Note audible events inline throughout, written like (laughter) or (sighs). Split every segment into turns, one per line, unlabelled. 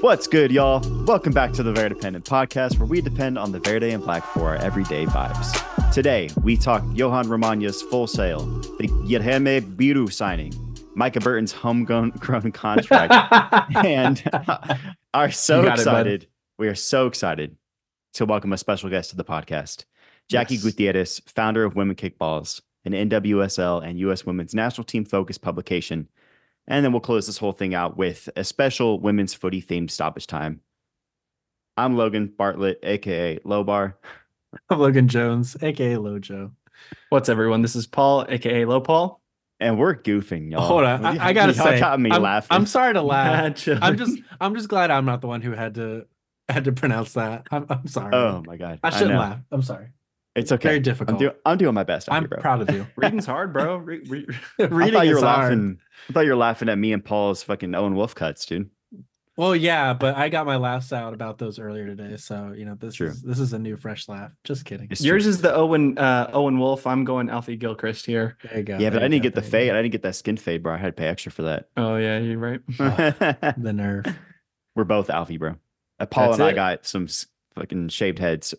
What's good, y'all? Welcome back to the Verdependent podcast, where we depend on the Verde and Black for our everyday vibes. Today, we talk Jhohan Romaña's full sale, the Guilherme Biro signing, Micah Burton's homegrown (laughs) contract, (laughs) and (laughs) are so
got it,
excited. we are so excited to welcome a special guest to the podcast, Jackie
Yes.
Gutierrez, founder of Women Kick Balls, an NWSL and U.S. Women's National Team focused publication. And then we'll close this whole thing out with a special women's footy themed stoppage time. I'm Logan Bartlett, aka Lobar.
I'm (laughs) Logan Jones, aka Lojo.
What's everyone? This is Paul, aka Low Paul.
And we're goofing, y'all.
Hold on, I, I gotta (laughs)
Y'all
say,
got me
I'm,
laughing.
I'm sorry to laugh. I'm just, I'm just glad I'm not the one who had to had to pronounce that. I'm, I'm sorry.
oh my god,
I shouldn't
know.
laugh. I'm sorry.
It's okay.
Very
I'm,
difficult.
do- I'm doing my best.
I'm
here, bro.
proud of you. (laughs)
reading's hard, bro. Re- re- (laughs)
Reading
thought
is
were
hard.
laughing. I thought you were laughing at me and Paul's fucking Owen Wolff cuts, dude.
Well, yeah, but I got my laughs out about those earlier today, so you know this
True.
is this is a new fresh laugh. Just kidding.
It's
Yours
true.
is the Owen uh, Owen Wolff. I'm going Alfie Gilchrist here.
There you go.
yeah, but I didn't
go,
get the fade.
you
I didn't get that skin fade, bro. I had to pay extra for that.
Oh yeah, you're right.
go. (laughs) The nerve.
we're both Alfie, bro. Uh, Paul
That's
and I got some fucking shaved heads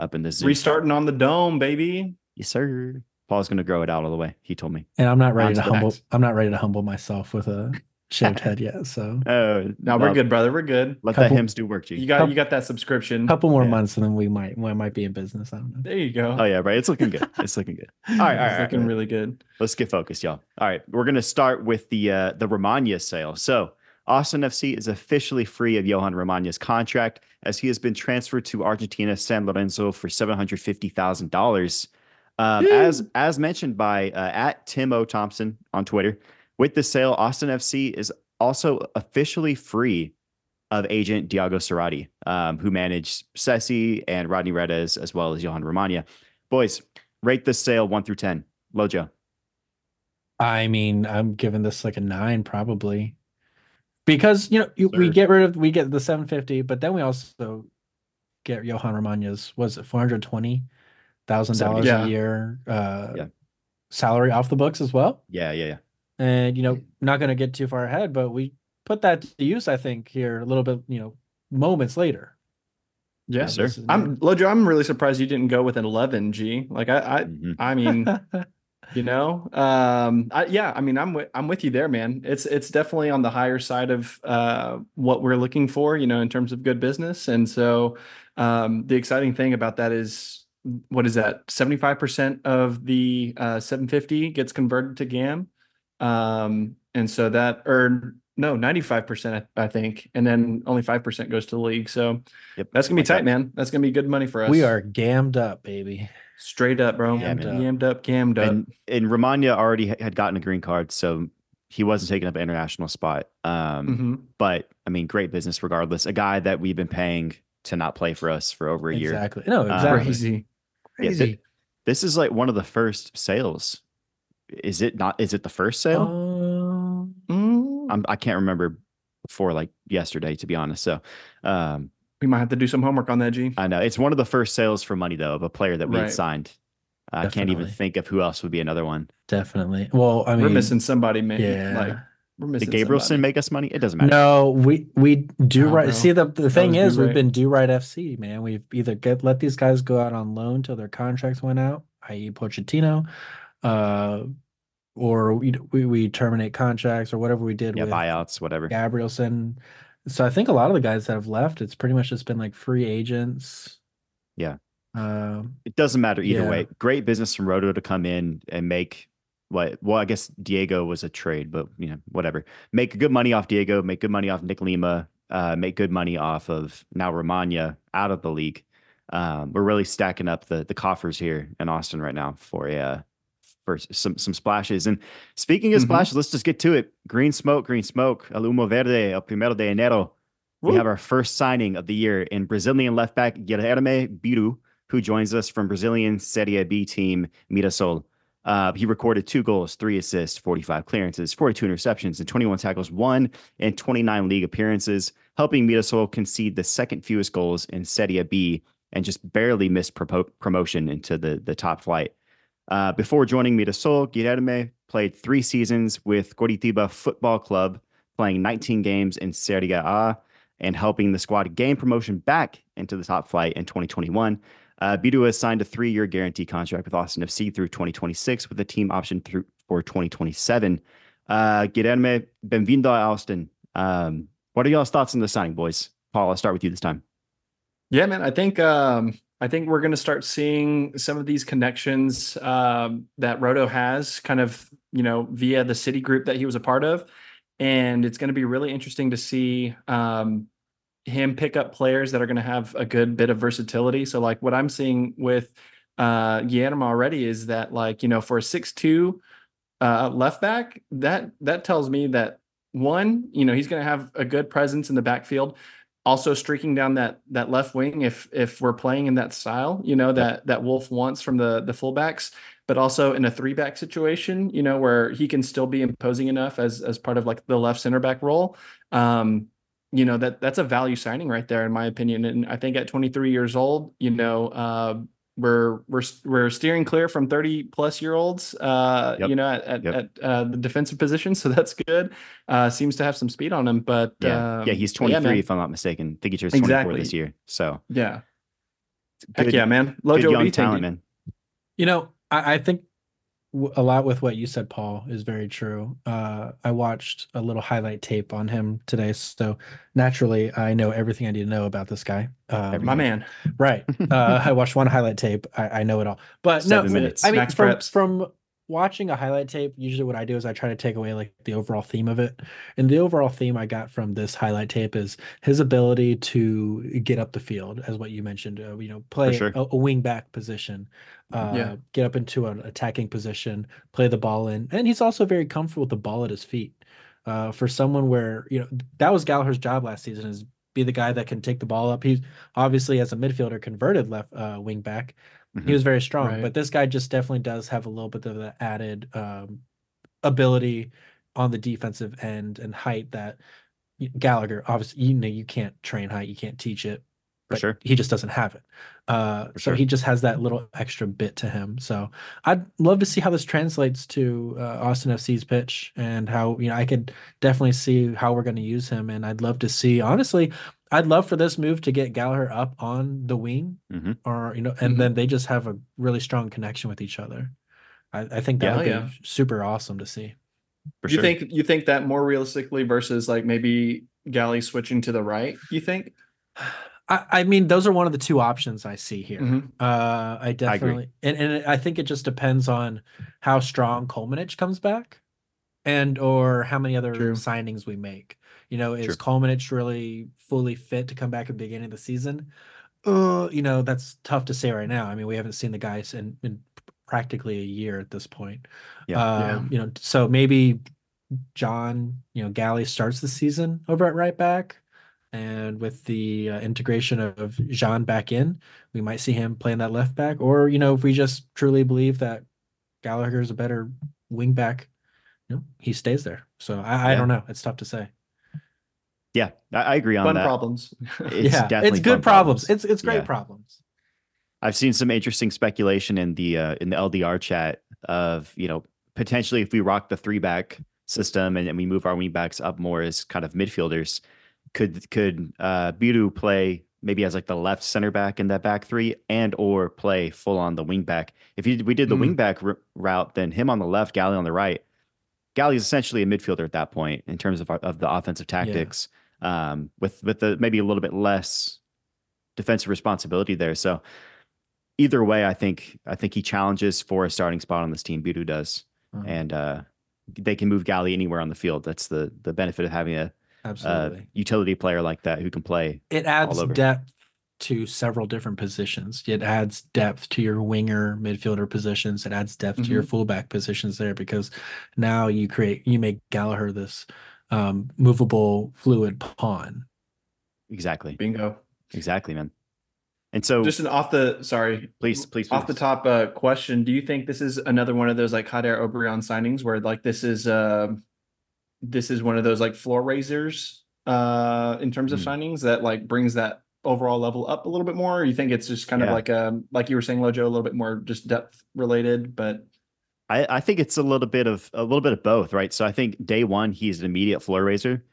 up in the zoo.
Restarting on the dome, baby.
Yes, sir. Paul's gonna grow it out all the way. He told me.
And I'm not ready
Onto
to
the
humble.
max.
I'm not ready to humble myself with a shaved head yet. So (laughs)
Oh,
No, we're good, brother. We're good.
Let that
Couple-
hymns do work, G.
You got you got that subscription.
a couple more
Yeah.
months, and then we might we might be in business. I don't know.
There you go.
Oh yeah, right. It's looking good. It's looking good. (laughs) All right, all right,
It's
all right.
looking really good.
Let's get focused, y'all. All right, we're gonna start with the uh, the Romaña sale. So Austin FC is officially free of Jhohan Romaña's contract as he has been transferred to Argentina San Lorenzo for seven hundred fifty thousand dollars. Um, as as mentioned by uh, at Tim O Thompson on Twitter, with the sale, Austin FC is also officially free of agent Diago Cerati, um, who managed Sessi and Rodney Redes as well as Jhohan Romaña. Boys, rate this sale one through ten. Lojo.
I mean, I'm giving this like a nine probably, because you know you, we get rid of we get the 750, but then we also get Jhohan Romaña's was it 420 thousand dollars
Yeah.
a year uh,
Yeah.
salary off the books as well.
Yeah, yeah, yeah.
And you know, not going to get too far ahead, but we put that to use. I think here a little bit, you know, moments later.
Yeah,
Yes, sir.
is-
I'm Lojo. I'm really surprised you didn't go with an 11 G. Like I, I,
Mhm.
I mean, (laughs) you know? Um I, yeah i mean i'm with i'm with you there man. It's it's definitely on the higher side of uh what we're looking for you know in terms of good business. And so um the exciting thing about that is what is that? 75% of the uh 750 gets converted to gam um and so that or no 95% I, I think and then only 5% goes to the league so
Yep.
that's gonna be tight man that's gonna be good money for us
we are gammed up, baby.
straight up bro
Yeah,
man.
gammed up gammed up
And and Romaña already had gotten a green card, so he wasn't taking up an international spot. Um,
Mhm.
but I mean, great business regardless. A guy that we've been paying to not play for us for over a year.
Exactly. No,
Uh,
exactly.
crazy
Yeah, thi-
Crazy.
This is like one of the first sales. Is it not? Is it the first sale?
Um,
I'm, I can't remember before like yesterday, to be honest. So um,
we might have to do some homework on that, G.
I know it's one of the first sales for money though of a player that we had
Right.
signed. I can't even think of who else would be another one.
definitely. Well, I mean,
we're missing somebody, man.
Yeah.
Like we're missing
Did Gabrielsen
somebody.
make us money? It doesn't matter.
No, we we do right.
bro.
See the the thing is, we've
right.
been do right FC, man. We've either get let these guys go out on loan till their contracts went out, i.e. Pochettino, uh, or we we, we terminate contracts or whatever we did
Yeah,
with
buyouts, whatever.
Gabrielsen. So I think a lot of the guys that have left, it's pretty much just been like free agents.
Yeah.
Um,
It doesn't matter either
Yeah.
way. Great business from Rodo to come in and make what? Well, I guess Diego was a trade, but you know, whatever. Make good money off Diego. Make good money off Nick Lima. Uh, make good money off of now Romaña out of the league. Um, we're really stacking up the the coffers here in Austin right now for a uh, for some some splashes. And speaking of
Mhm.
splashes, let's just get to it. Green smoke, green smoke. El humo verde, el primero de enero. We have our first signing of the year in Brazilian left back Guilherme Biro, who joins us from Brazilian Serie B team Mirassol. Uh, he recorded two goals, three assists, 45 clearances, 42 interceptions, and 21 tackles, one and 29 league appearances, helping Mirassol concede the second fewest goals in Serie B and just barely missed promotion into the, the top flight. Uh, before joining Mirassol, Guilherme played three seasons with Coritiba Football Club, playing 19 games in Serie A and helping the squad gain promotion back into the top flight in 2021. Uh, Biro has signed a three-year guarantee contract with Austin FC through 2026 with a team option through for 2027. Uh, Guilherme, bem-vindo a Austin. Um, what are y'all's thoughts on the signing, boys? Paul, I'll start with you this time.
Yeah, man. I think um, I think we're going to start seeing some of these connections um, that Rodo has, kind of you know via the city group that he was a part of, and it's going to be really interesting to see um, him pick up players that are going to have a good bit of versatility. So, like what I'm seeing with uh, Guillermo already is that, like you know, for a six-two uh, left back, that that tells me that one, you know, he's going to have a good presence in the backfield also streaking down that that left wing if if we're playing in that style you know that that Wolff wants from the the fullbacks but also in a three back situation you know where he can still be imposing enough as as part of like the left center back role. Um you know that that's a value signing right there in my opinion. And i think at 23 years old you know uh we're we're we're steering clear from 30 plus year olds uh
Yep.
you know at at,
Yep.
at uh, the defensive position (laughs) so that's good uh seems to have some speed on him but
Yeah, yeah,
um,
he's
but yeah,
23 if I'm not mistaken. I think he turns 24
Exactly.
this year. So
yeah heck
good,
yeah man
good
lojo what do
young
you
talent, man.
You know, I, I think w- a lot with what you said, Paul, is very true. Uh, I watched a little highlight tape on him today, so naturally, I know everything I need to know about this guy. Um,
my man
right? Uh, I watched one highlight tape. I, I know it all, but
Seven
no,
minutes.
I mean,
Max
from,
preps.
from watching a highlight tape, usually what I do is I try to take away like the overall theme of it. And the overall theme I got from this highlight tape is his ability to get up the field, as what you mentioned. Uh, you know, play
sure.
a, a wing back position, uh,
Yeah.
get up into an attacking position, play the ball in, and he's also very comfortable with the ball at his feet. Uh, for someone where you know that was Gallagher's job last season is be the guy that can take the ball up. He's obviously as a midfielder converted left uh, wing back.
Mhm.
He was very strong,
Right.
but this guy just definitely does have a little bit of the added um, ability on the defensive end and height that Gallagher obviously you know you can't train height, you can't teach it.
For sure.
he just doesn't have it. Uh,
For
so he just has that little extra bit to him. So I'd love to see how this translates to uh, Austin FC's pitch and how you know I could definitely see how we're going to use him. And I'd love to see honestly, I'd love for this move to get Gallagher up on the wing,
Mhm.
or you know, and
Mhm.
then they just have a really strong connection with each other. I, I think that
Yeah,
would be
yeah.
super awesome to see.
For
you
sure.
think you think that more realistically versus like maybe Galley switching to the right? You think? (sighs) (sighs) (sighs)
I, I mean, those are one of the two options I see here.
Mhm.
Uh, I definitely, and, and I think it just depends on how strong Kolmanič comes back, and or how many other
True.
signings we make. You know, is
True.
Kolmanič really fully fit to come back at the beginning of the season? Uh, you know, that's tough to say right now. I mean, we haven't seen the guys in, in practically a year at this point.
Yeah.
Uh,
Yeah.
You know, so maybe John, you know, Galley starts the season over at right back. And with the uh, integration of Jean back in, we might see him playing that left back. Or, you know, if we just truly believe that Gallagher is a better wing back, you know, he stays there. So I, I
Yeah.
don't know. It's tough to say.
Yeah, I, I agree on
Fun
that.
problems.
It's (laughs)
yeah,
definitely
it's good
fun
problems. It's it's great
Yeah.
problems.
I've seen some interesting speculation in the uh, in the LDR chat of you know potentially if we rock the three back system and, and we move our wing backs up more as kind of midfielders, could could uh, Biro play maybe as like the left center back in that back three and or play full on the wing back? If you, we did the
Mm.
wing back r- route, then him on the left, Galley on the right. Galley is essentially a midfielder at that point in terms of our- of the offensive tactics, um, with with the maybe a little bit less defensive responsibility there. So either way, I think I think he challenges for a starting spot on this team. Biro does,
Uh,
and uh, they can move Galley anywhere on the field. That's the the benefit of having a, a
absolutely.
utility player like that who can play.
it adds
over.
depth to several different positions. It adds depth to your winger midfielder positions. It adds depth to your fullback positions there because now you create you make Gallagher this um, movable fluid pawn.
Exactly,
Bingo.
exactly, man. And so,
Just an off the sorry,
please, please,
off the top uh, question. Do you think this is another one of those like hot air Obrion signings where like this is uh this is one of those like floor raisers uh in terms of
Hmm.
signings that like brings that overall level up a little bit more? Or you think it's just kind
Yeah.
of like um like you were saying, Lojo, a little bit more just depth related, but
I, I think it's a little bit of a little bit of both, right? So I think day one he's an immediate floor raiser.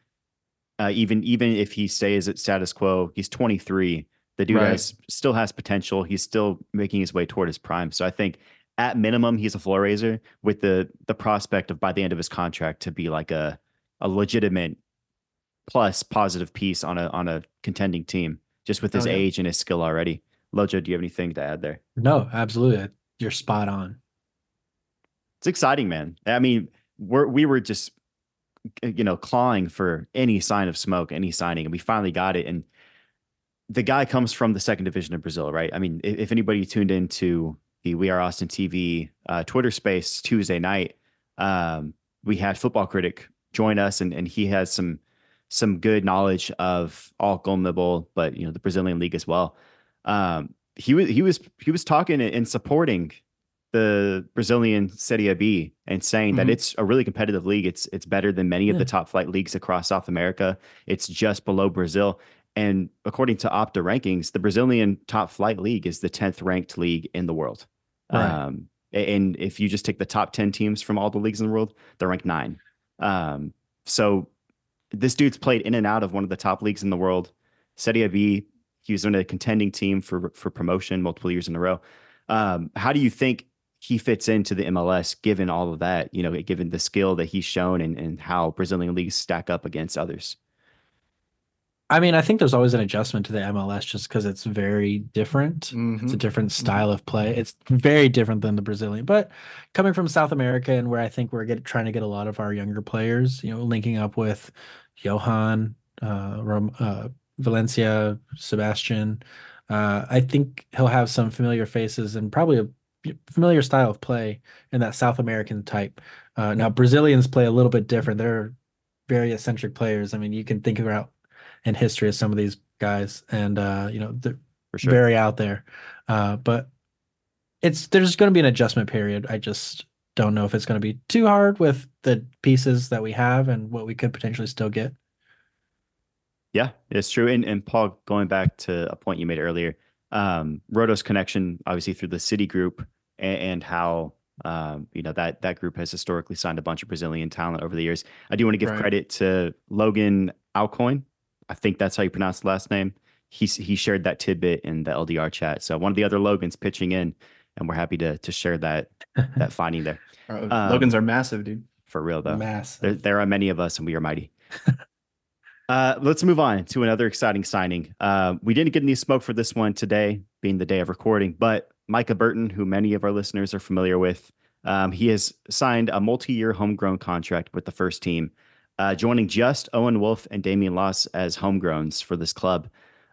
Uh, even even if he stays at status quo, he's 23. The dude
Right.
has still has potential. He's still making his way toward his prime. So I think at minimum he's a floor raiser with the the prospect of by the end of his contract to be like a a legitimate plus positive piece on a on a contending team just with his
Oh, yeah.
age and his skill already. Lojo, do you have anything to add there?
No, absolutely. You're spot on.
It's exciting, man. I mean, we're we were just uh, you know clawing for any sign of smoke, any signing, and we finally got it. And the guy comes from the second division of Brazil, right? I mean, if, if anybody tuned into the We Are Austin TV uh, Twitter space Tuesday night, um, we had football critic join us, and and he has some some good knowledge of all Golnibble, but you know the Brazilian league as well. Um, he was he was he was talking and supporting the Brazilian Serie B and saying that
Mhm.
it's a really competitive league. It's it's better than many of the top flight leagues across South America. It's just below Brazil. And according to Opta rankings, the Brazilian top flight league is the 10th ranked league in the world.
Right.
Um, and if you just take the top 10 teams from all the leagues in the world, they're ranked nine. Um, so this dude's played in and out of one of the top leagues in the world. Serie B, he was on a contending team for for promotion multiple years in a row. Um, how do you think he fits into the MLS given all of that, you know, given the skill that he's shown and, and how Brazilian leagues stack up against others?
I mean, I think there's always an adjustment to the MLS just because it's very different. It's a
Mhm.
different style of play. It's very different than the Brazilian. But coming from South America and where I think we're get, trying to get a lot of our younger players, you know, linking up with Johan, uh, Rom, uh, Valencia, Sebastian, uh, I think he'll have some familiar faces and probably a familiar style of play in that South American type. Uh, now Brazilians play a little bit different. They're very eccentric players. I mean, you can think about in history of some of these guys, and uh, you know, they're
sure.
very out there. Uh, but it's there's going to be an adjustment period. I just don't know if it's going to be too hard with the pieces that we have and what we could potentially still get.
Yeah, it's true. And and Paul, going back to a point you made earlier, um, Rodo's connection, obviously through the City Group, and, and how um, you know that that group has historically signed a bunch of Brazilian talent over the years. I do want to give
Right.
credit to Logan Alcoin. I think that's how you pronounce the last name. He he shared that tidbit in the LDR chat. So one of the other Logans pitching in, and we're happy to to share that (laughs) that finding there
Uh,
Um,
Logans are massive, dude.
for real though.
Mass.
There, there are many of us, and we are mighty. (laughs) uh, let's move on to another exciting signing. Uh, we didn't get any smoke for this one today, being the day of recording, but Micah Burton, who many of our listeners are familiar with, um, he has signed a multi-year homegrown contract with the first team, uh, joining just Owen Wolff and Damian Las as homegrowns for this club.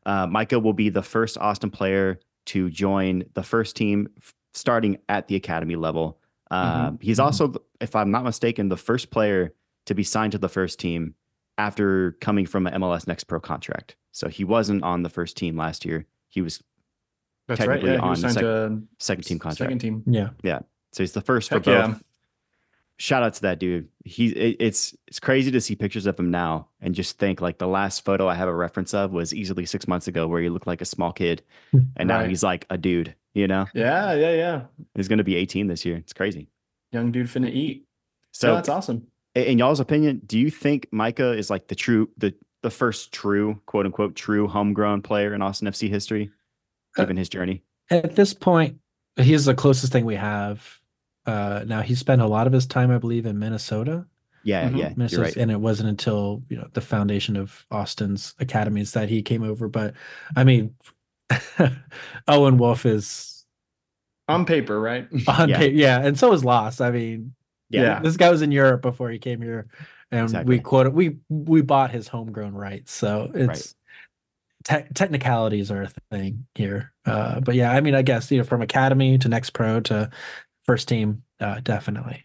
Uh, Micah will be the first Austin player to join the first team, f- starting at the academy level. Um, He's
Mhm.
also, if I'm not mistaken, the first player to be signed to the first team after coming from an MLS Next Pro contract. So he wasn't on the first team last year. He was
That's right.
technically
Yeah, he
on
was
the sec- second team contract.
Second team.
Yeah. Yeah.
So he's the first for
Heck
both.
yeah.
Shout out to that dude. He it, it's it's crazy to see pictures of him now and just think like the last photo I have a reference of was easily six months ago where he looked like a small kid, (laughs) and now
Right.
he's like a dude. You know,
Yeah, yeah, yeah.
he's going to be 18 this year. It's crazy.
Young dude finna eat.
So
So that's awesome.
in y'all's opinion, do you think Micah is like the true the the first true quote unquote true homegrown player in Austin FC history,
Uh,
given his journey?
At this point, he's the closest thing we have. Uh, now he spent a lot of his time, I believe, in Minnesota.
Yeah,
Mhm.
yeah, you're
Minnesota,
right.
and it wasn't until you know the foundation of Austin's academies that he came over. But I mean, (laughs) Owen Wolff is
On paper, right? (laughs)
on
Yeah.
yeah. yeah, and so is Las. I mean,
Yeah,
Yeah.
this guy was in Europe before he came here, and
Exactly.
we quoted we we bought his homegrown rights. So it's te- technicalities are a thing here. Uh, but yeah, I mean, I guess you know from academy to next pro to first team, uh, definitely.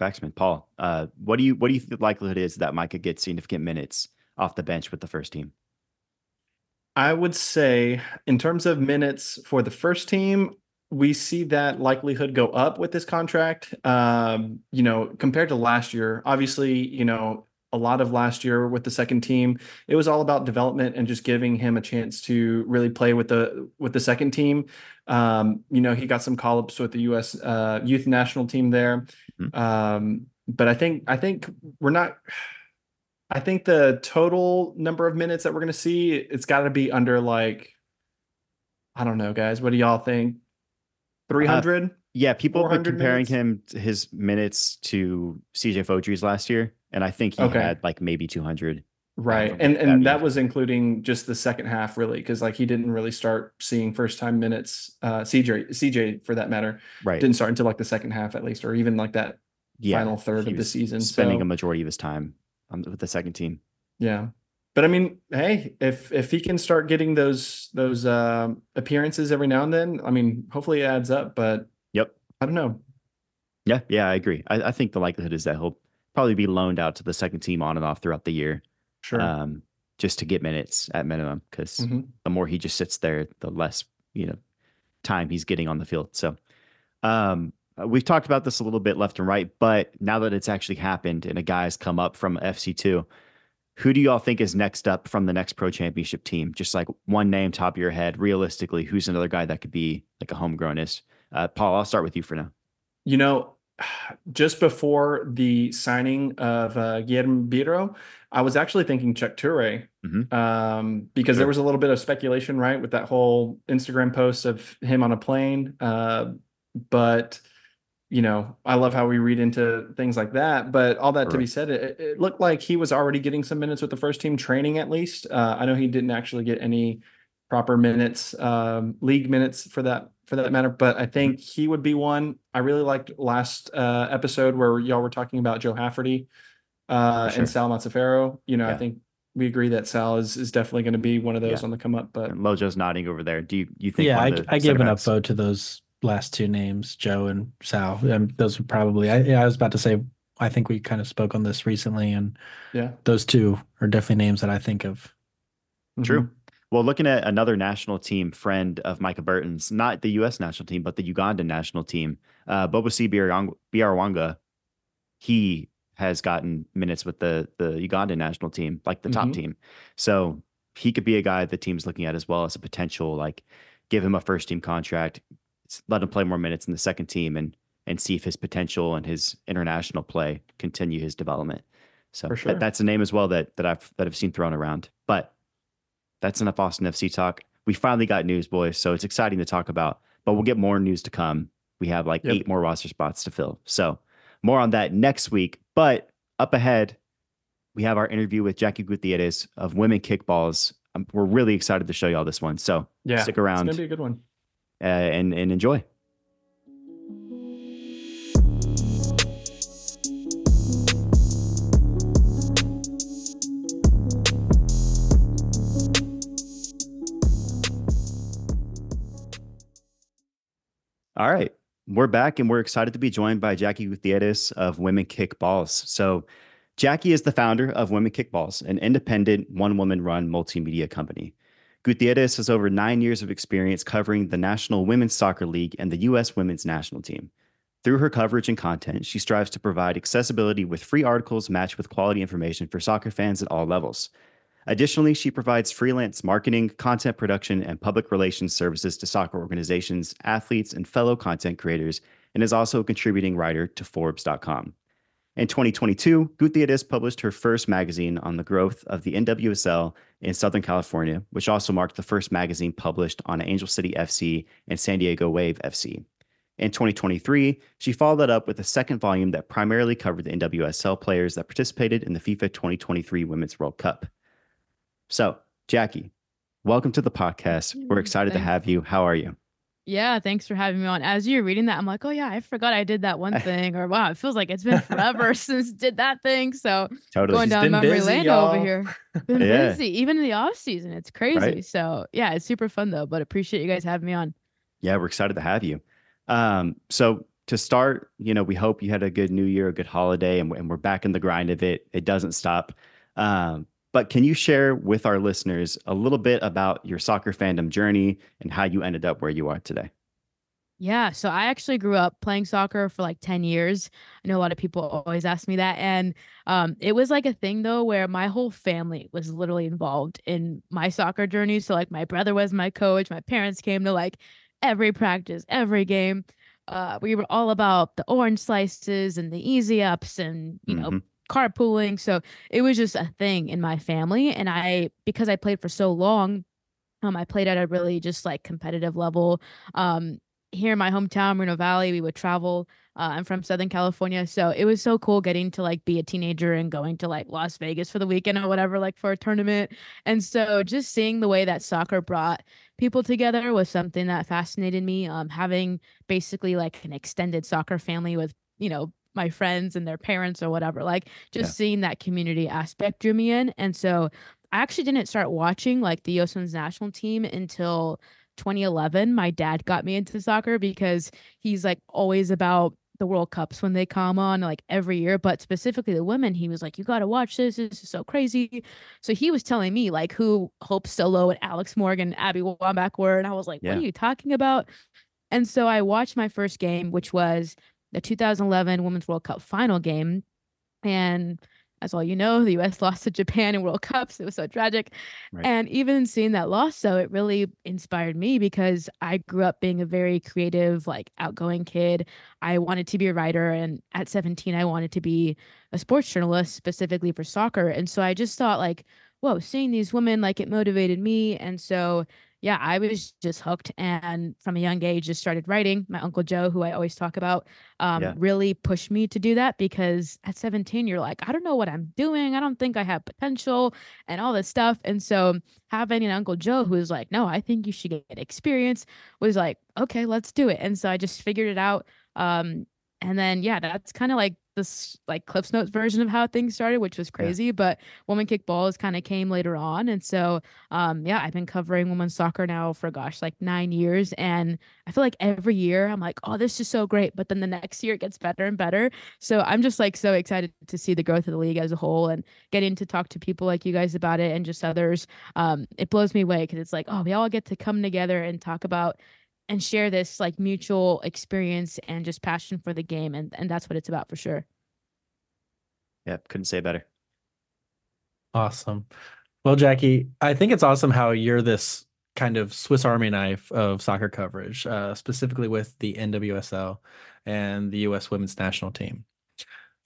Baxman, Paul, uh, what do you what do you think the likelihood is that Micah gets significant minutes off the bench with the first team?
I would say, in terms of minutes for the first team, we see that likelihood go up with this contract. Um, you know, compared to last year, obviously, you know, a lot of last year with the second team, it was all about development and just giving him a chance to really play with the with the second team. Um, you know, he got some call ups with the U.S. Uh, youth national team there,
Mhm.
um, but I think I think we're not. I think the total number of minutes that we're going to see, it's got to be under like, I don't know, guys. What do y'all think? 300?
Yeah, people have been comparing
minutes?
him his minutes to CJ Fodrey's last year, and I think he
Okay.
had like maybe 200.
right.
Um,
And
that'd
and that was including just the second half, really, because like he didn't really start seeing first time minutes. Uh, CJ, CJ for that matter,
Right.
didn't start until like the second half at least, or even like that
yeah.
final third of the season.
spending
so,
a majority of his time on, with the second team.
Yeah. But I mean, hey, if if he can start getting those those um appearances every now and then, I mean, hopefully it adds up. But. I don't know.
Yeah, yeah, I agree. I, I think the likelihood is that he'll probably be loaned out to the second team on and off throughout the year,
Sure.
um, just to get minutes at minimum. Because
Mhm.
the more he just sits there, the less you know time he's getting on the field. So, um, uh, we've talked about this a little bit left and right, but now that it's actually happened and a guy's come up from FC two, who do y'all think is next up from the next pro championship team? Just like one name, top of your head, realistically, who's another guy that could be like a homegrownist? Uh, Paul, I'll start with you for now.
You know, just before the signing of uh, Guillermo Biro, I was actually thinking Chuck Toure,
Mhm.
um, because
Sure.
there was a little bit of speculation, right, with that whole Instagram post of him on a plane. Uh, but you know, I love how we read into things like that. But all that to be said, it, it looked like he was already getting some minutes with the first team training, at least. Uh, I know he didn't actually get any proper minutes, um, league minutes for that for that matter. But I think he would be one. I really liked last uh, episode where y'all were talking about Joe Hafferty uh,
sure.
and Sal Mazzaferro. You know, I think we agree that Sal is is definitely going to be one of those
Yeah.
on the come up. But
And Lojo's nodding over there. Do you, you think?
yeah,
one
I,
of the
I give an upvote to those last two names, Joe and Sal. Um, those would probably. I, yeah, I was about to say. I think we kind of spoke on this recently, and
yeah,
those two are definitely names that I think of.
True.
Mhm.
Well, looking at another national team friend of Micah Burton's, not the U.S. national team, but the Ugandan national team, uh, Bobosi Biarwang- Byaruhanga, he has gotten minutes with the the Ugandan national team, like the top
Mhm.
team. So he could be a guy the team's looking at as well as a potential, like give him a first team contract, let him play more minutes in the second team, and and see if his potential and his international play continue his development. So
For
that- that's a name as well that that I've that I've seen thrown around. But that's enough Austin FC talk. We finally got news, boys. So it's exciting to talk about, but we'll get more news to come. We have like
Yep.
eight more roster spots to fill. So more on that next week. But up ahead, we have our interview with Jackie Gutierrez of Women Kick Balls. Um, we're really excited to show y'all this one. So
Yeah,
stick around.
it's gonna be a good one.
uh, and, and enjoy. All right. We're back and we're excited to be joined by Jackie Gutierrez of Women Kick Balls. So, Jackie is the founder of Women Kick Balls, an independent, one woman run multimedia company. Gutierrez has over nine years of experience covering the National Women's Soccer League and the U.S. Women's National Team. Through her coverage and content, she strives to provide accessibility with free articles matched with quality information for soccer fans at all levels. Additionally, she provides freelance marketing, content production, and public relations services to soccer organizations, athletes, and fellow content creators, and is also a contributing writer to Forbes.com. In 2022, Gutierrez published her first magazine on the growth of the NWSL in Southern California, which also marked the first magazine published on Angel City FC and San Diego Wave FC. In 2023, she followed that up with a second volume that primarily covered the NWSL players that participated in the FIFA 2023 Women's World Cup. So, Jackie, welcome to the podcast. We're
Mm,
excited to have you. How are you?
Yeah, thanks for having me on. As you're reading that, I'm like, oh yeah, I forgot I did that one (laughs) thing, or wow, it feels like it's been forever (laughs) since did that thing. So
Totally.
going
She's
down memory
busy,
lane over
y'all.
here. (laughs) Been
Yeah.
busy, even in the off season. It's crazy. So yeah, it's super fun though. But appreciate you guys having me on.
Yeah, we're excited to have you. Um, so to start, you know, we hope you had a good New Year, a good holiday, and, and we're back in the grind of it. It doesn't stop. Um, but can you share with our listeners a little bit about your soccer fandom journey and how you ended up where you are today?
Yeah, so I actually grew up playing soccer for like 10 years. I know a lot of people always ask me that. And um, it was like a thing though, where my whole family was literally involved in my soccer journey. So, like, my brother was my coach, my parents came to like every practice, every game. Uh, we were all about the orange slices and the easy ups and, you know,
Mhm.
Carpooling. So it was just a thing in my family. And I, because I played for so long, um, I played at a really just like competitive level. Um, here in my hometown, Moreno Valley, we would travel. Uh, I'm from Southern California, so it was so cool getting to like be a teenager and going to like Las Vegas for the weekend or whatever, like for a tournament. And so just seeing the way that soccer brought people together was something that fascinated me. Um, having basically like an extended soccer family with you know my friends and their parents or whatever, like just
Yeah.
seeing that community aspect drew me in. And so I actually didn't start watching like the Women's national team until 2011. My dad got me into soccer because he's like always about the World Cups when they come on like every year, but specifically the women, he was like, You gotta watch this. This is so crazy. So he was telling me like who Hope Solo and Alex Morgan, Abby Wambach were. And I was like, What are you talking about? And so I watched my first game, which was the 2011 Women's World Cup final game. And as all you know, the US (laughs) lost to Japan in World Cups. It was so tragic.
Right.
And even seeing that loss, though, it really inspired me because I grew up being a very creative, like outgoing kid. I wanted to be a writer. And at 17, I wanted to be a sports journalist specifically for soccer. And so I just thought, like, whoa, seeing these women, like, it motivated me. And so, yeah, I was just hooked. And from a young age, just started writing. My uncle Joe, who I always talk about, um,
Yeah.
really pushed me to do that because at 17, you're like, I don't know what I'm doing. I don't think I have potential and all this stuff. And so having an Uncle Joe who was like, no, I think you should get experience was like, okay, let's do it. And so I just figured it out. Um, and then yeah, that's kind of like this like Cliff's Notes version of how things started, which was crazy. But woman Kick Balls kind of came later on. And so um yeah, I've been covering women's soccer now for gosh, like nine years. And I feel like every year I'm like, oh, this is so great. But then the next year it gets better and better. So I'm just like so excited to see the growth of the league as a whole and getting to talk to people like you guys about it and just others. Um, it blows me away because it's like, oh, we all get to come together and talk about and share this like mutual experience and just passion for the game. And and that's what it's about for sure.
Yeah, couldn't say better.
Awesome. Well, Jackie, I think it's awesome how you're this kind of Swiss Army knife of soccer coverage, uh, specifically with the NWSL and the U.S. women's national team.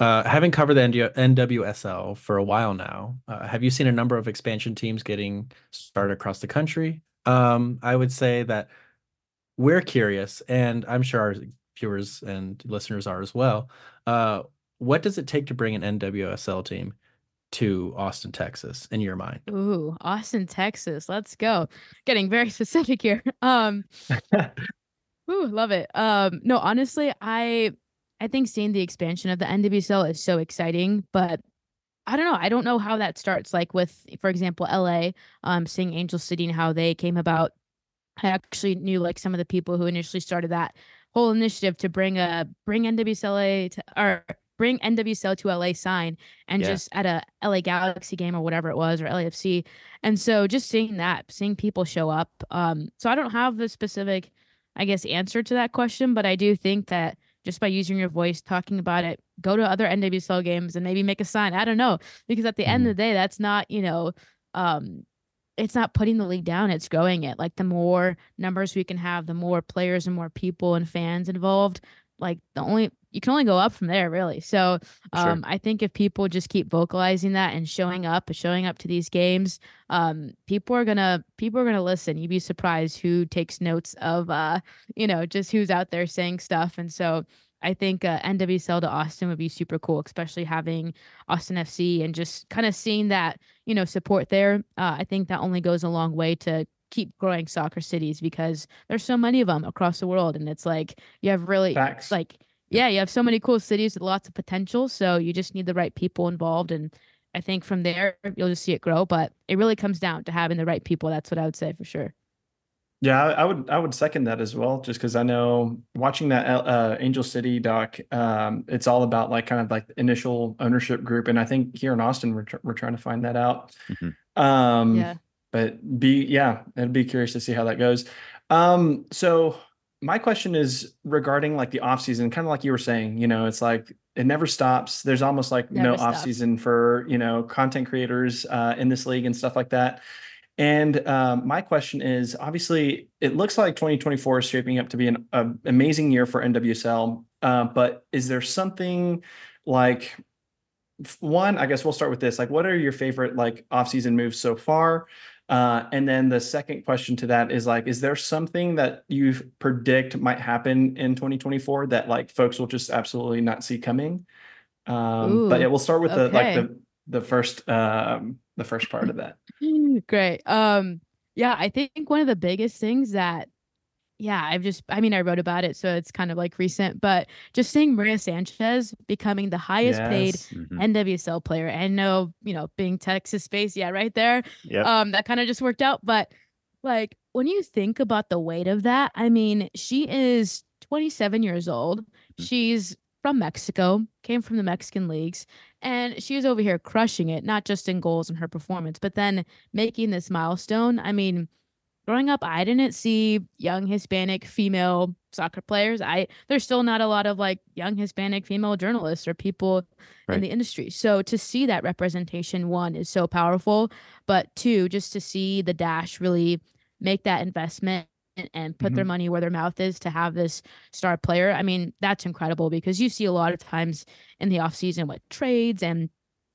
Uh, having covered the ND NWSL for a while now, uh, have you seen a number of expansion teams getting started across the country? Um, I would say that we're curious, and I'm sure our viewers and listeners are as well. Uh, what does it take to bring an NWSL team to Austin, Texas, in your mind?
Ooh, Austin, Texas. Let's go. Getting very (laughs) specific here. Um, (laughs) Ooh, love it. Um, no, honestly, I I think seeing the expansion of the NWSL is so exciting, but I don't know. I don't know how that starts. Like with, for example, LA, um, seeing Angel City and how they came about. I actually knew like some of the people who initially started that whole initiative to bring a bring NWSLA to or bring NWSL to LA sign and
Yeah.
just at a LA Galaxy game or whatever it was or LAFC. And so just seeing that, seeing people show up. Um, so I don't have the specific, I guess, answer to that question, but I do think that just by using your voice, talking about it, go to other NWSL games and maybe make a sign. I don't know. Because at the end of the day, that's not, you know, um, it's not putting the league down, it's growing it. Like the more numbers we can have, the more players and more people and fans involved, like the only you can only go up from there, really. So
Sure.
um, I think if people just keep vocalizing that and showing up, showing up to these games, um, people are gonna people are gonna listen. You'd be surprised who takes notes of uh, you know, just who's out there saying stuff. And so I think uh, NWSL to Austin would be super cool, especially having Austin FC and just kind of seeing that you know support there. Uh, I think that only goes a long way to keep growing soccer cities because there's so many of them across the world, and it's like you have really
Facts.
like yeah, you have so many cool cities with lots of potential. So you just need the right people involved. And I think from there, you'll just see it grow. But it really comes down to having the right people. That's what I would say for sure.
Yeah, I, I would I would second that as well. Just because I know watching that uh, Angel City doc, um, it's all about like kind of like the initial ownership group, and I think here in Austin we're tr- we're trying to find that out.
Mhm.
Um,
Yeah.
but be yeah, I'd be curious to see how that goes. Um, so my question is regarding like the off season, kind of like you were saying, you know, it's like it never stops. There's almost like no
Never
off season for, you know, content creators uh, in this league and stuff like that. And um, my question is obviously, it looks like 2024 is shaping up to be an a amazing year for NWSL. Uh, but is there something like one, I guess we'll start with this. Like, what are your favorite like off-season moves so far? Uh, and then the second question to that is like, is there something that you predict might happen in 2024 that like folks will just absolutely not see coming? Um, but yeah, we'll start with the like the the first um the first part of that. (laughs)
Great. Um, yeah, I think one of the biggest things that, yeah, I've just, I mean, I wrote about it, so it's kind of like recent, but just seeing Maria Sanchez becoming the highest paid
Yes.
Mhm.
NWSL player, and no, you know, being Texas based, yeah, right there.
Yep.
Um, that kind of just worked out. But like when you think about the weight of that, I mean, she is 27 years old. She's from Mexico, came from the Mexican leagues, and she's over here crushing it, not just in goals and her performance, but then making this milestone. I mean, growing up, I didn't see young Hispanic female soccer players. I there's still not a lot of like young Hispanic female journalists or people
Right.
in the industry. So to see that representation, one is so powerful, but two, just to see the dash really make that investment and, put their money where their mouth is to have this star player. I mean, that's incredible because you see a lot of times in the offseason with trades and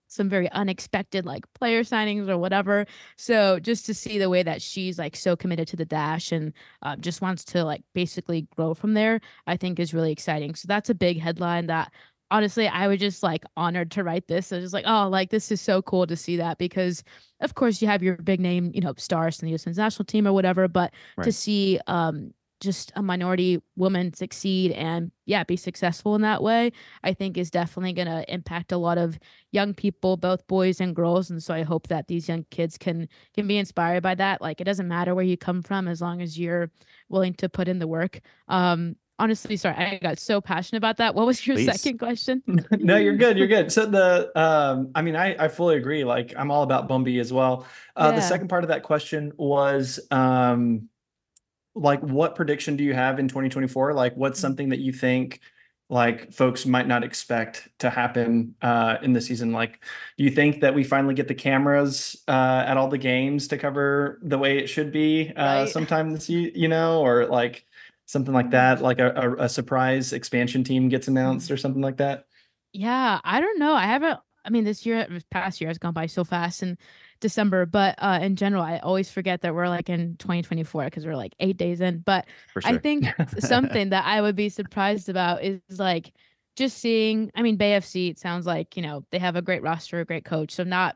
some very unexpected like player signings or whatever. So just to see the way that she's like so committed to the dash and uh, just wants to like basically grow from there, I think is really exciting. So that's a big headline that honestly I was just like honored to write this. I was just like, oh, like this is so cool to see that because of course you have your big name, you know, stars in the U.S. national team or whatever, but to see um just a minority woman succeed and yeah be successful in that way i think is definitely going to impact a lot of young people both boys and girls and so i hope that these young kids can can be inspired by that like it doesn't matter where you come from as long as you're willing to put in the work um honestly sorry i got so passionate about that what was your
Please.
second question (laughs)
no, you're good. You're good. So the um, I mean, I I fully agree. Like I'm all about Bumby as well. Uh, the second part of that question was um, like what prediction do you have in 2024? Like what's something that you think like folks might not expect to happen uh in the season? Like, do you think that we finally get the cameras uh at all the games to cover the way it should be uh
Right.
sometime this you you know, or like something like that, like a, a, a surprise expansion team gets announced or something like that?
Yeah, I don't know. I haven't. I mean, this year, this past year has gone by so fast in December, but uh, in general, I always forget that we're like in 2024 because we're like eight days in. But
sure.
I think (laughs) something that I would be surprised about is like just seeing. I mean, Bay FC. It sounds like you know they have a great roster, a great coach. So not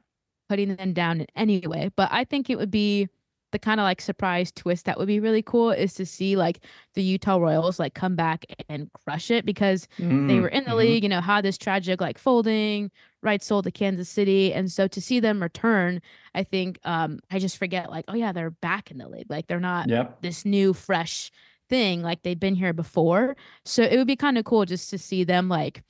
putting them down in any way, but I think it would be the kind of like surprise twist that would be really cool is to see like the Utah Royals like come back and crush it because they
Mm,
were in the
mhm.
league, you know, had this tragic like folding, right sold to Kansas City. And so to see them return, I think um I just forget like, oh yeah, they're back in the league. Like they're not
Yep.
this new fresh thing like they've been here before. So it would be kind of cool just to see them like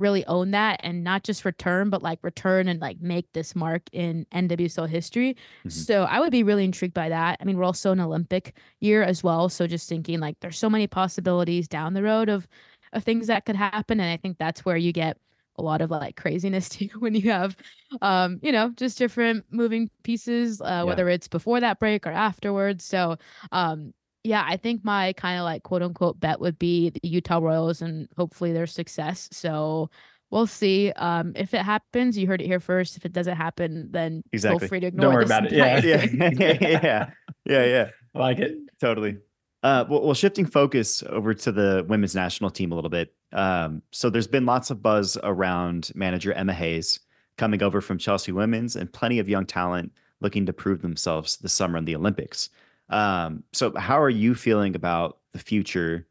really own that and not just return, but like return and like make this mark in NWSL history.
Mhm.
So I would be really intrigued by that. I mean, we're also an Olympic year as well. So just thinking like there's so many possibilities down the road of of things that could happen. And I think that's where you get a lot of like craziness (laughs) too when you have um, you know, just different moving pieces, uh, whether it's before that break or afterwards. So um yeah, I think my kind of like quote unquote bet would be the Utah Royals and hopefully their success. So we'll see. Um, if it happens, you heard it here first. If it doesn't happen, then
Exactly.
feel free to ignore
Don't
worry
about it. Yeah.
entire (laughs)
yeah, yeah, yeah, yeah.
I like it.
Totally. Uh, well, well, shifting focus over to the women's national team a little bit. Um, so there's been lots of buzz around manager Emma Hayes coming over from Chelsea Women's and plenty of young talent looking to prove themselves this summer in the Olympics. Um, so how are you feeling about the future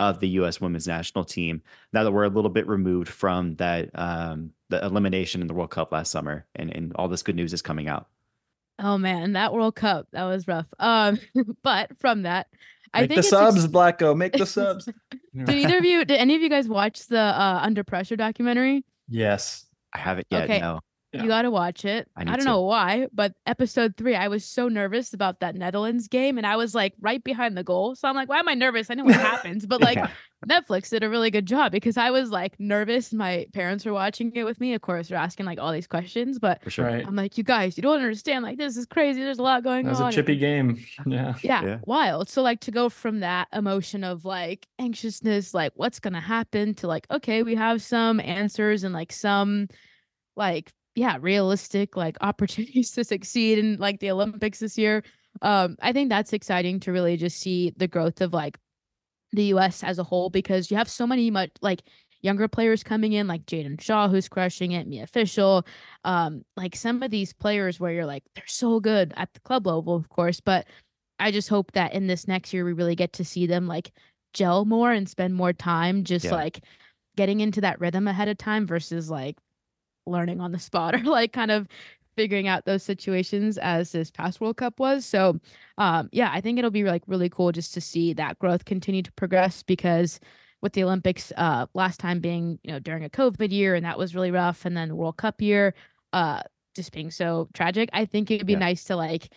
of the U.S. women's national team now that we're a little bit removed from that um, the elimination in the World Cup last summer and, and all this good news is coming out?
Oh man, that World Cup that was rough. Um, (laughs) but from that, I
Make
think
the subs,
ex-
Blacko. Make the subs. (laughs)
did either of you, did any of you guys watch the uh, Under Pressure documentary?
yes.
I haven't yet.
Okay.
No.
Yeah.
You got to watch it.
I
I, don't
to.
know why, but episode three, I was so nervous about that Netherlands game, and I was like right behind the goal. So I'm like, why am I nervous? I know what (laughs) happens, but like
Yeah.
Netflix did a really good job because I was like nervous. My parents were watching it with me. Of course, they're asking like all these questions, but
for sure.
Right.
I'm like, you guys, you don't understand. Like, this is crazy. There's a lot going on.
That was
on.
a chippy game. (laughs) Yeah.
yeah,
Yeah.
wild. So like to go from that emotion of like anxiousness, like what's gonna happen, to like okay, we have some answers and like some like yeah, realistic like opportunities (laughs) to succeed in like the Olympics this year. Um, I think that's exciting to really just see the growth of like the US as a whole because you have so many much like younger players coming in like Jaedyn Shaw who's crushing it, Mia Fishel, um, like some of these players where you're like they're so good at the club level, of course, but I just hope that in this next year we really get to see them like gel more and spend more time just
Yeah.
like getting into that rhythm ahead of time versus like learning on the spot (laughs) or like kind of figuring out those situations as this past World Cup was. So um yeah, I think it'll be like really cool just to see that growth continue to progress because with the Olympics uh last time being, you know, during a COVID year and that was really rough and then the World Cup year uh just being so tragic. I think it'd be
Yeah.
nice to like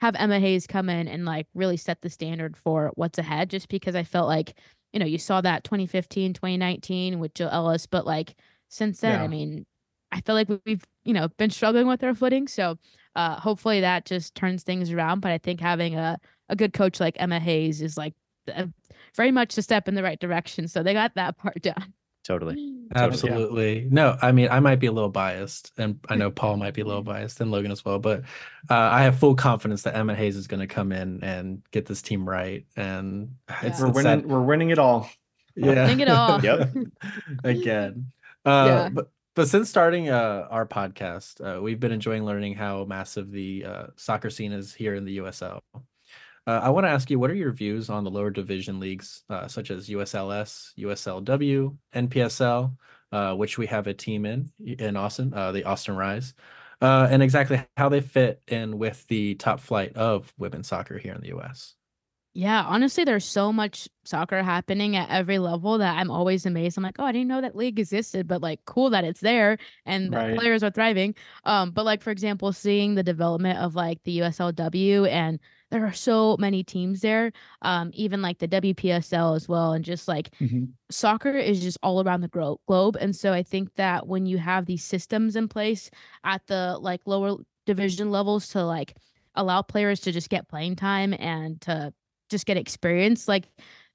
have Emma Hayes come in and like really set the standard for what's ahead just because I felt like, you know, you saw that 2015, 2019 with Jill Ellis, but like since then,
Yeah.
I mean, I feel like we- we've, you know, been struggling with our footing. So uh hopefully that just turns things around. But I think having a, a good coach like Emma Hayes is like a, very much a step in the right direction. So they got that (laughs) part done.
Totally.
Absolutely. No, I mean, I might be a little biased, and I know Paul might be a little biased, and Logan as well. But uh, I have full confidence that Emma Hayes is going to come in and get this team right. And (sighs) it's,
We're
it's
winning.
that-
We're winning it all.
yeah,
Winning it all. (laughs)
Yep. (laughs)
Again, uh,
Yeah.
but but since starting uh, our podcast, uh, we've been enjoying learning how massive the uh, soccer scene is here in the USL. Uh, I want to ask you, what are your views on the lower division leagues, uh, such as USLS, USLW, NPSL, uh, which we have a team in in Austin, the Austin Rise, and exactly how they fit in with the top flight of women's soccer here in the US?
Yeah, honestly, there's so much soccer happening at every level that I'm always amazed. I'm like, oh, I didn't know that league existed, but like, cool that it's there and
Right.
players are thriving. Um, but like for example, seeing the development of like the USLW and there are so many teams there, um, even like the WPSL as well, and just like soccer is just all around the gro- globe and so i think that when you have these systems in place at the like lower division levels to like allow players to just get playing time and to just get experience like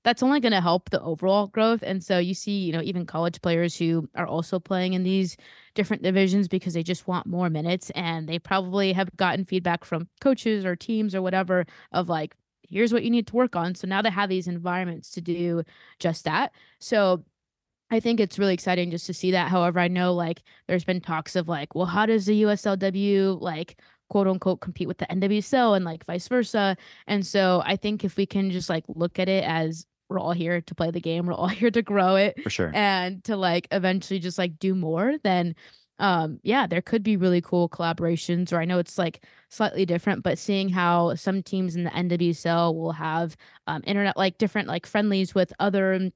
that's only going to help the overall growth and so you see you know even college players who are also playing in these different divisions because they just want more minutes and they probably have gotten feedback from coaches or teams or whatever of like here's what you need to work on so now they have these environments to do just that so I think it's really exciting just to see that. However, I know like there's been talks of like, well, how does the USLW like quote unquote compete with the NWSL and like vice versa? And so I think if we can just like look at it as we're all here to play the game, we're all (laughs) here to grow it
For sure.
and to like eventually just like do more, then um yeah, there could be really cool collaborations or I know it's like slightly different, but seeing how some teams in the NWSL will have um internet like different like friendlies with other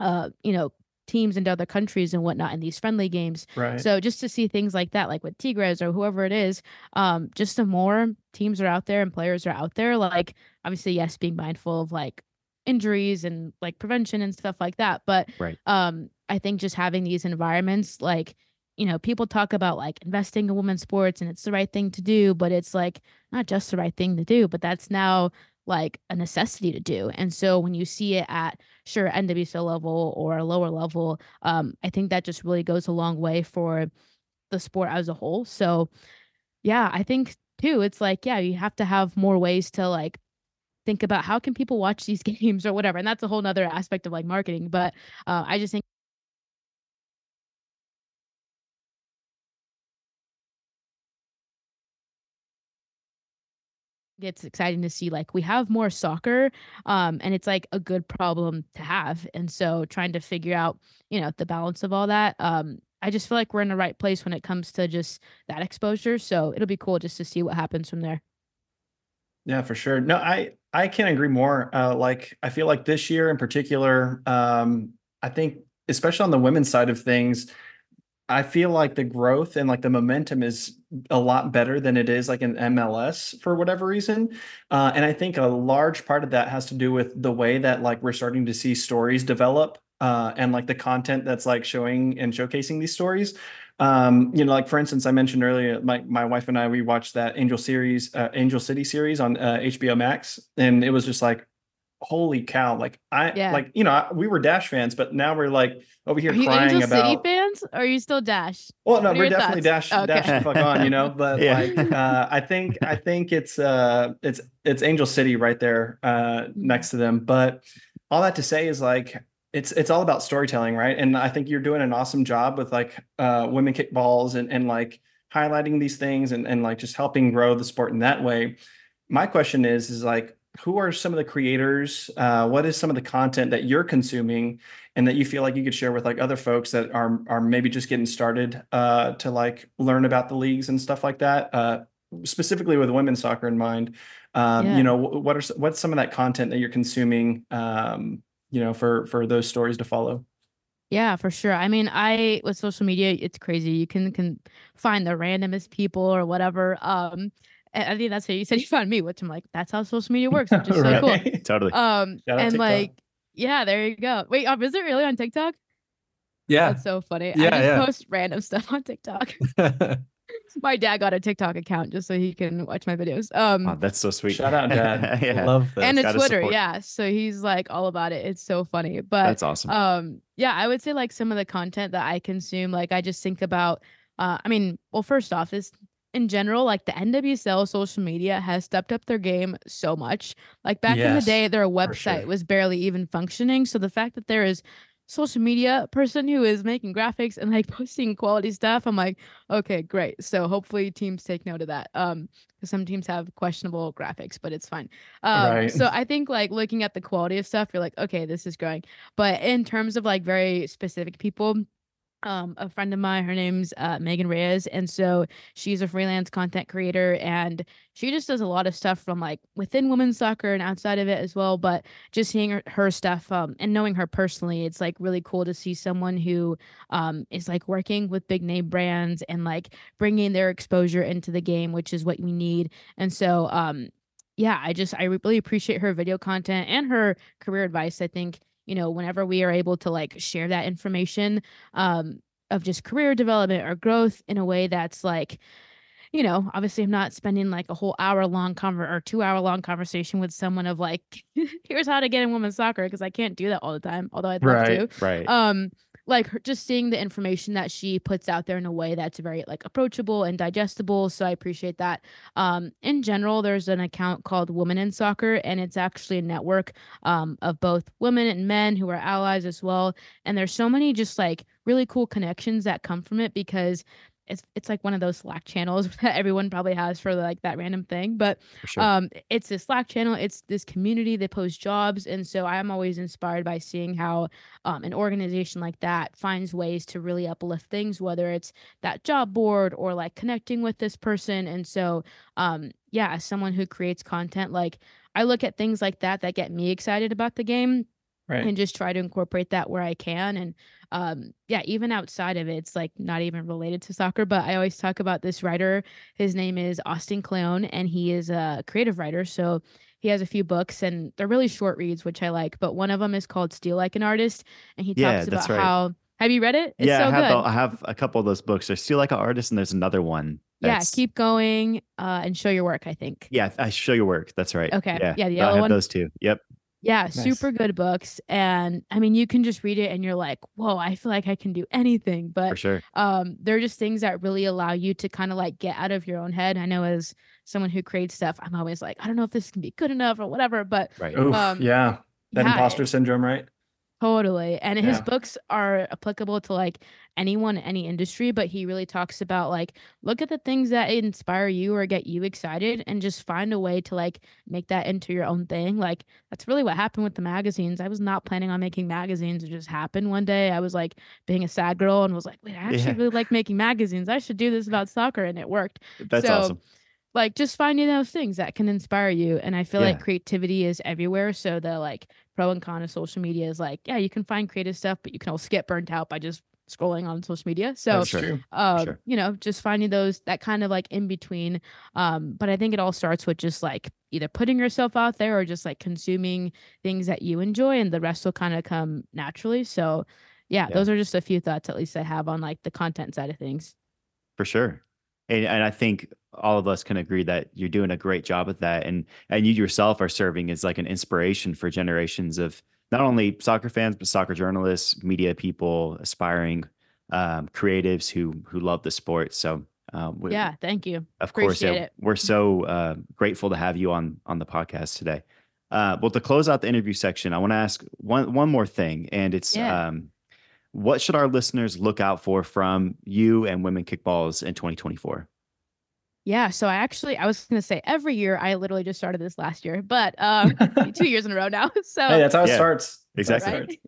uh you know teams into other countries and whatnot in these friendly games
Right.
so just to see things like that, like with Tigres or whoever it is, um, just the more teams are out there and players are out there, like obviously, yes, being mindful of like injuries and like prevention and stuff like that. But
Right.
um, I think just having these environments, like, you know, people talk about like investing in women's sports and it's the right thing to do, but it's like not just the right thing to do, but that's now like a necessity to do. And so when you see it at sure NWSL level or a lower level, um, I think that just really goes a long way for the sport as a whole. So yeah, I think too, it's like, yeah, you have to have more ways to like think about how can people watch these (laughs) games or whatever. And that's a whole nother aspect of like marketing. But uh, I just think it's exciting to see like we have more soccer um and it's like a good problem to have and so trying to figure out you know the balance of all that um i just feel like we're in the right place when it comes to just that exposure so it'll be cool just to see what happens from there
Yeah, for sure. No, I I can't agree more. Uh, like I feel like this year in particular, um, I think especially on the women's side of things, I feel like the growth and like the momentum is a lot better than it is like in MLS for whatever reason. Uh, and I think a large part of that has to do with the way that like we're starting to see stories develop uh, and like the content that's like showing and showcasing these stories. Um, you know, like for instance, I mentioned earlier, my my wife and I we watched that Angel series, uh, Angel City series on uh, HBO Max, and it was just like, holy cow! Like I
Yeah.
like you know we were Dash fans, but now we're like over here
Are you
crying
Angel
about.
City fans or are you still Dash?
Well, no, we're definitely
thoughts?
dash dash
Okay.
the fuck on, you know. But (laughs)
Yeah.
like, uh, I think I think it's uh, it's it's Angel City right there uh,
Mm-hmm.
next to them. But all that to say is like, it's it's all about storytelling, right? And I think you're doing an awesome job with like uh, Women Kick Balls and and like highlighting these things and and like just helping grow the sport in that way. My question is is like, who are some of the creators? Uh, what is some of the content that you're consuming? and that you feel like you could share with like other folks that are are maybe just getting started uh, to like learn about the leagues and stuff like that. Uh, specifically with women's soccer in mind, um,
Yeah.
you know, what are what's some of that content that you're consuming? Um, you know, for for those stories to follow.
Yeah, for sure. I mean, I with social media, it's crazy. You can can find the randomest people or whatever. Um, and I think that's how you said you found me, which I'm like, that's how social media works, which is (laughs) so cool. (laughs)
Totally.
Um,
Shout
and
TikTok.
like, yeah, there you go. Wait, um, is it really on TikTok?
Yeah.
That's so funny. I
Yeah,
just
yeah.
post random stuff on TikTok. (laughs) My dad got a TikTok account just so he can watch my videos. Um,
Oh, that's so sweet.
Shout out, Dad.
yeah,
Love this.
and a Twitter,
support.
yeah. So he's like all about it. It's so funny. But
that's awesome.
um yeah i would say like some of the content that i consume like i just think about uh i mean well first off this in general like the nwsl social media has stepped up their game so much. Like back in the day their website
sure.
was barely even functioning. So the fact that there is social media person who is making graphics and like (laughs) posting quality stuff i'm like okay great. So hopefully teams take note of that um because some teams have questionable graphics but it's fine. Um
Right.
so i think like looking at the quality of stuff you're like okay this is growing. But in terms of like very specific people, um, a friend of mine, her name's uh, Megan Reyes, and so she's a freelance content creator, and she just does a lot of stuff from like within women's soccer and outside of it as well. But just seeing her, her stuff um, and knowing her personally, it's like really cool to see someone who um, is like working with big name brands and like bringing their exposure into the game, which is what we need. And so, um, yeah, I just I really appreciate her video content and her career advice. I think you know whenever we are able to like share that information um of just career development or growth in a way that's like you know obviously i'm not spending like a whole hour long conver or two hour long conversation with someone of like (laughs) here's how to get in women's soccer because i can't do that all the time although i'd love
Right.
to
right.
um like her, just seeing the information that she puts out there in a way that's very like approachable and digestible so i appreciate that. Um in general there's an account called women in soccer and it's actually a network um of both women and men who are allies as well and there's so many just like really cool connections that come from it because it's it's like one of those Slack channels (laughs) that everyone probably has for like that random thing but
sure.
um it's a slack channel it's this community that posts jobs and so i'm always inspired by seeing how um, an organization like that finds ways to really uplift things whether it's that job board or like connecting with this person and so um yeah as someone who creates content like i look at things like that that get me excited about the game
Right.
and just try to incorporate that where I can. And um, yeah, even outside of it, it's like not even related to soccer, but I always talk about this writer. His name is Austin Kleon, and he is a creative writer. So he has a few books, and they're really short reads, which I like. But one of them is called Steal Like an Artist, and he
Yeah,
talks about
right.
how. Have you read it? It's
yeah,
so
I have,
good.
the- I have a couple of those books. There's still like an artist, and there's another one.
yeah, keep going uh, and show your work. I think.
Yeah, I show your work. That's right.
Okay,
Yeah,
yeah, the
I have those two. Yep.
Yeah,
Nice.
super good books. And I mean, you can just read it and you're like, whoa, I feel like I can do anything.
But For
But
sure.
um, they're just things that really allow you to kind of like get out of your own head. I know as someone who creates stuff, I'm always like, I don't know if this can be good enough or whatever. But
Right.
Oof,
um,
yeah. That
yeah,
imposter syndrome, right?
Totally. And his books are applicable to like anyone, any industry, but he really talks about like, look at the things that inspire you or get you excited and just find a way to like make that into your own thing. Like, that's really what happened with the magazines. I was not planning on making magazines. It just happened one day. I was like being a sad girl and was like, wait, I actually
Yeah.
really like making magazines. I should do this about soccer. And it worked
That's
so,
awesome.
Like just finding those things that can inspire you and i feel like creativity is everywhere so the like pro and con of social media is like yeah you can find creative stuff but you can also get burnt out by just scrolling on social media so uh,
sure.
you know just finding those that kind of like in between um but i think it all starts with just like either putting yourself out there or just like consuming things that you enjoy and the rest will kind of come naturally so yeah,
Yeah.
those are just a few thoughts at least i have on like the content side of things
For sure. And, and I think all of us can agree that you're doing a great job at that, and and you yourself are serving as like an inspiration for generations of not only soccer fans but soccer journalists, media people, aspiring um, creatives who who love the sport. So um, we,
Yeah, thank you.
of course, yeah, we're so uh, grateful to have you on on the podcast today. Uh, well, to close out the interview section, I want to ask one one more thing, and it's
Yeah.
um, what should our listeners look out for from you and Women Kick Balls in 2024?
Yeah, so I actually I was gonna say every year I literally just started this last year, but um (laughs) two years in a row now. (laughs) So
Hey, that's how it
Yeah,
starts. That's how it
exactly.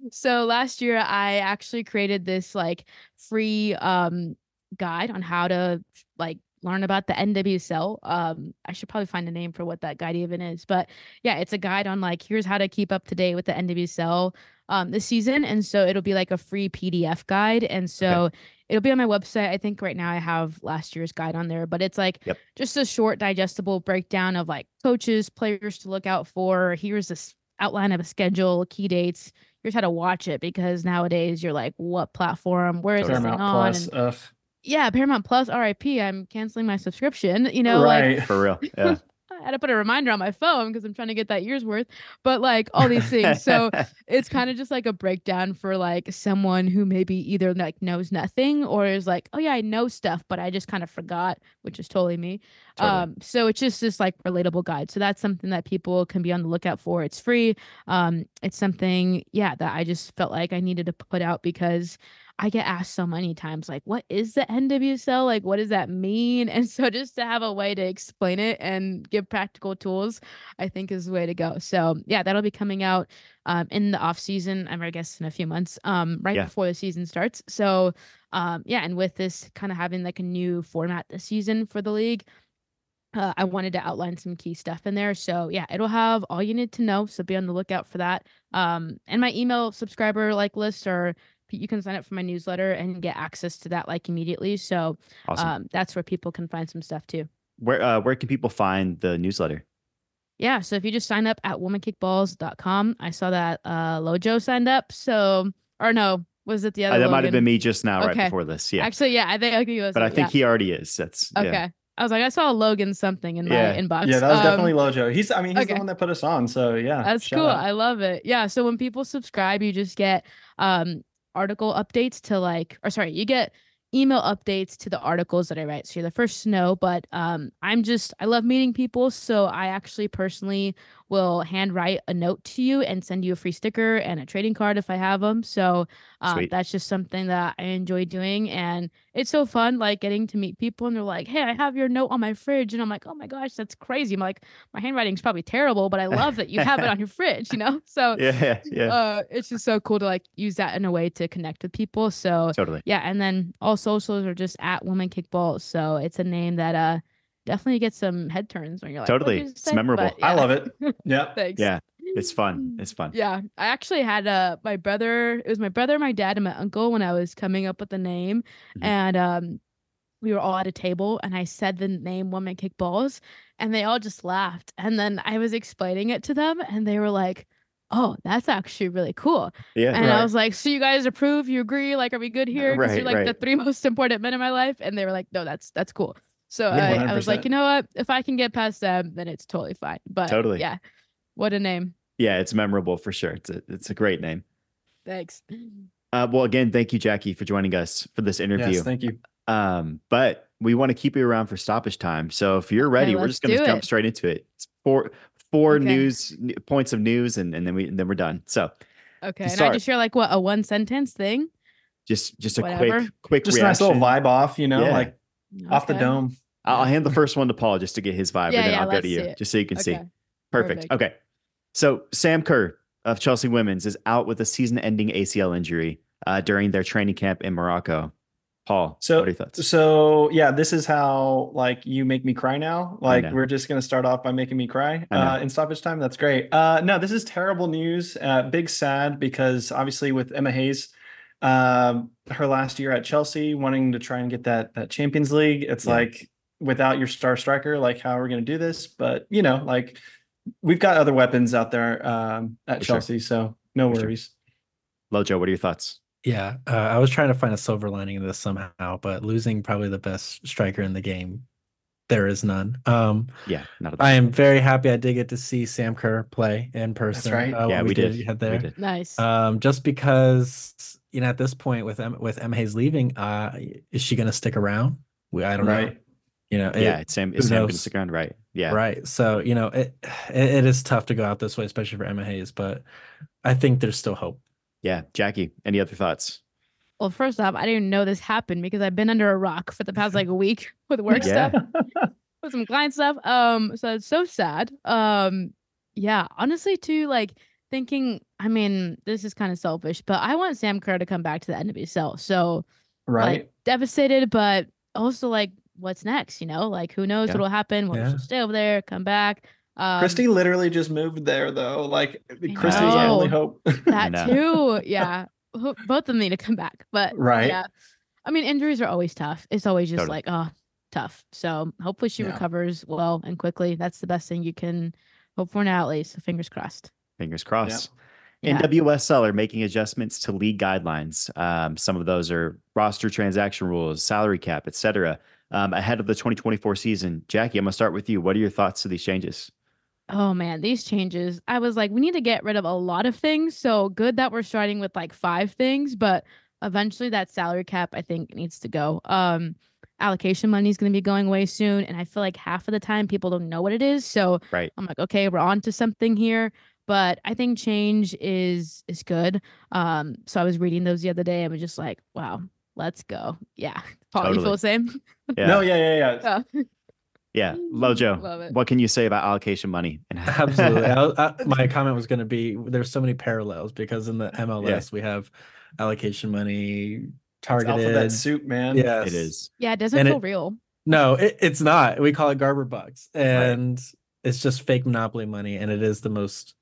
starts.
So last year I actually created this like free um guide on how to like learn about the NWSL. Um I should probably find a name for what that guide even is, but yeah, it's a guide on like here's how to keep up to date with the NWSL um this season and so it'll be like a free PDF guide and so it'll be on my website. I think right now I have last year's guide on there, but it's like
Yep.
just a short digestible breakdown of like coaches, players to look out for. Here's this outline of a schedule, key dates. Here's how to watch it because nowadays you're like, what platform? Where is this
Paramount
thing on? And
Ugh.
Yeah, Paramount Plus, RIP. I'm canceling my subscription. You know, like
right.
For real, yeah. (laughs)
I had to put a reminder on my phone because I'm trying to get that year's worth. But like all these things. So (laughs) it's kind of just like a breakdown for like someone who maybe either like knows nothing or is like, oh yeah, I know stuff, but I just kind of forgot, which is totally me.
Totally.
Um, so it's just this like relatable guide. So that's something that people can be on the lookout for. It's free. Um, it's something, yeah, that I just felt like I needed to put out because I get asked so many times, like, what is the NWSL? Like, what does that mean? And so just to have a way to explain it and give practical tools, I think is the way to go. So yeah, that'll be coming out um, in the off season. I'm I guess in a few months, um, right
Yeah.
before the season starts. So um, yeah, and with this kind of having like a new format this season for the league, uh, I wanted to outline some key stuff in there. So yeah, it'll have all you need to know. So be on the lookout for that. Um, and my email subscriber like list or you can sign up for my newsletter and get access to that like immediately. So
awesome.
um, that's where people can find some stuff too.
where uh, where can people find the newsletter?
Yeah, so if you just sign up at womankickballs.com, I saw that uh Lojo signed up. So or no, was it the
Uh,
other
that might have been me just now, right before this. Yeah,
Actually, yeah, I think okay, it was
but I think
yeah.
he already is. That's yeah.
Okay. I was like, I saw Logan something in my
Yeah.
inbox.
Yeah, that was
Um,
definitely Lojo. He's I mean, he's
okay.
the one that put us on. So yeah.
That's cool.
out.
I love it. Yeah. So when people subscribe, you just get um article updates to like or sorry, you get email updates to the articles that I write. So you're the first to know, but um I'm just I love meeting people. So I actually personally will handwrite a note to you and send you a free sticker and a trading card if I have them. So
Sweet.
that's just something that I enjoy doing. And it's so fun, like getting to meet people and they're like, Hey, I have your note on my fridge. And I'm like, Oh my gosh, that's crazy. I'm like, my handwriting's probably terrible, but I love that you have it on your fridge, you know? So (laughs)
yeah, yeah,
uh it's just so cool to like use that in a way to connect with people. So
totally.
yeah, and then all socials are just at woman kick balls. So it's a name that uh definitely get some head turns when you're like
Totally.
you
It's
say?"
memorable.
But,
I love it. (laughs) Yeah.
Thanks.
Yeah, it's fun. It's fun.
Yeah, I actually had uh my brother. It was my brother, my dad, and my uncle when I was coming up with the name,
Mhm.
and um, we were all at a table, and I said the name "Woman Kick Balls," and they all just laughed. And then I was explaining it to them, and they were like, "Oh, that's actually really cool."
Yeah,
And I was like, "So you guys approve? You agree? Like, are we good here? Because
Right,
you're like the three (laughs) most important men in my life." And they were like, "No, that's that's cool." So I, I was like, you know what? If I can get past them, then it's totally fine. But
Totally.
yeah, what a name.
yeah, it's memorable for sure. It's a it's a great name.
Thanks.
Uh, well, again, thank you, Jackie, for joining us for this interview.
Yes, thank you.
Um, but we want to keep you around for stoppage time. So if you're ready, we're just going to jump straight into it. It's four four
Okay.
news points of news, and, and then we and then we're done. So
Okay. And I just share like what a one sentence thing.
just just a
Whatever.
quick quick
Just a nice
reaction.
little vibe off, you know,
Yeah.
like off the dome.
I'll, I'll hand the (laughs) first one to Paul just to get his vibe,
Yeah,
and then
yeah,
I'll go to you just so you can see. Perfect.
Perfect.
Okay. So Sam Kerr of Chelsea Women's is out with a season-ending ACL injury uh, during their training camp in Morocco. Paul,
So-
what are your thoughts?
So yeah, this is how like you make me cry now. Like we're just gonna start off by making me cry uh, in stoppage time. That's great. Uh, no, this is terrible news. Uh, big sad because obviously with Emma Hayes, um, her last year at Chelsea, wanting to try and get that that Champions League, it's
Yeah.
like without your star striker, like how are we gonna do this? But you know, like we've got other weapons out there um, at
For sure.
Chelsea, so no
For sure.
worries.
Lojo, what are your thoughts?
Yeah, uh, I was trying to find a silver lining in this somehow, but losing probably the best striker in the game, there is none. Um,
Yeah, not at
I am very happy I did get to see Sam Kerr play in person.
right.
uh,
yeah,
when
we did.
Head
We did.
Nice.
Um, just because you know at this point with M with M Hayes leaving, uh, is she going to stick around? We I don't know.
Right.
You know, it-
Yeah, it's Sam.
who
Is Sam going to
knows?
stick around? Right. Yeah.
Right. So, you know, it, it it is tough to go out this way, especially for Emma Hayes, but I think there's still hope.
Yeah. Jackie, any other thoughts?
well, first off, I didn't know this happened because I've been under a rock for the past like a week (laughs) with work
Yeah.
stuff, with some client stuff. Um, so it's so sad. Um, yeah, honestly, too, like thinking. I mean, this is kind of selfish, but I want Sam Kerr to come back to the end NWSL. So
Right.
like devastated, but also like, what's next? You know, like who knows
Yeah.
what'll happen? Will
Yeah.
she stay over there, come back? Um,
Kristie literally just moved there though. Like Kristie's the
know.
only hope. (laughs)
that too. Yeah, both of them need to come back. But
Right.
yeah, I mean, injuries are always tough. It's always just
Totally.
like oh, tough. So hopefully she
Yeah.
recovers well and quickly. That's the best thing you can hope for now, at least. So fingers crossed.
Fingers crossed.
Yeah.
NWSL are making adjustments to league guidelines. Um, some of those are roster transaction rules, salary cap, etc. Um, ahead of the 2024 season. Jackie, I'm gonna start with you. What are your thoughts to these changes?
Oh man, these changes. I was like, we need to get rid of a lot of things. So good that we're starting with like five things, but eventually that salary cap I think needs to go. Um allocation money is going to be going away soon and I feel like half of the time people don't know what it is. So
Right.
I'm like, okay, we're on to something here. But I think change is is good. Um, so I was reading those the other day and I was just like, wow, let's go. Yeah. Paul, you feel the same?
Yeah.
No, yeah, yeah, yeah.
Yeah.
Yeah. Lojo, (laughs)
Love it.
what can you say about allocation money? (laughs)
Absolutely. (laughs) I, I, my comment was going to be there's so many parallels because in the MLS we have allocation money targeted.
It's
targeted.
alphabet soup, man.
Yes.
it is.
Yeah, it doesn't
And
feel
it-
real.
No, it, it's not. We call it Garber bucks, and it's just fake monopoly money, and it is the most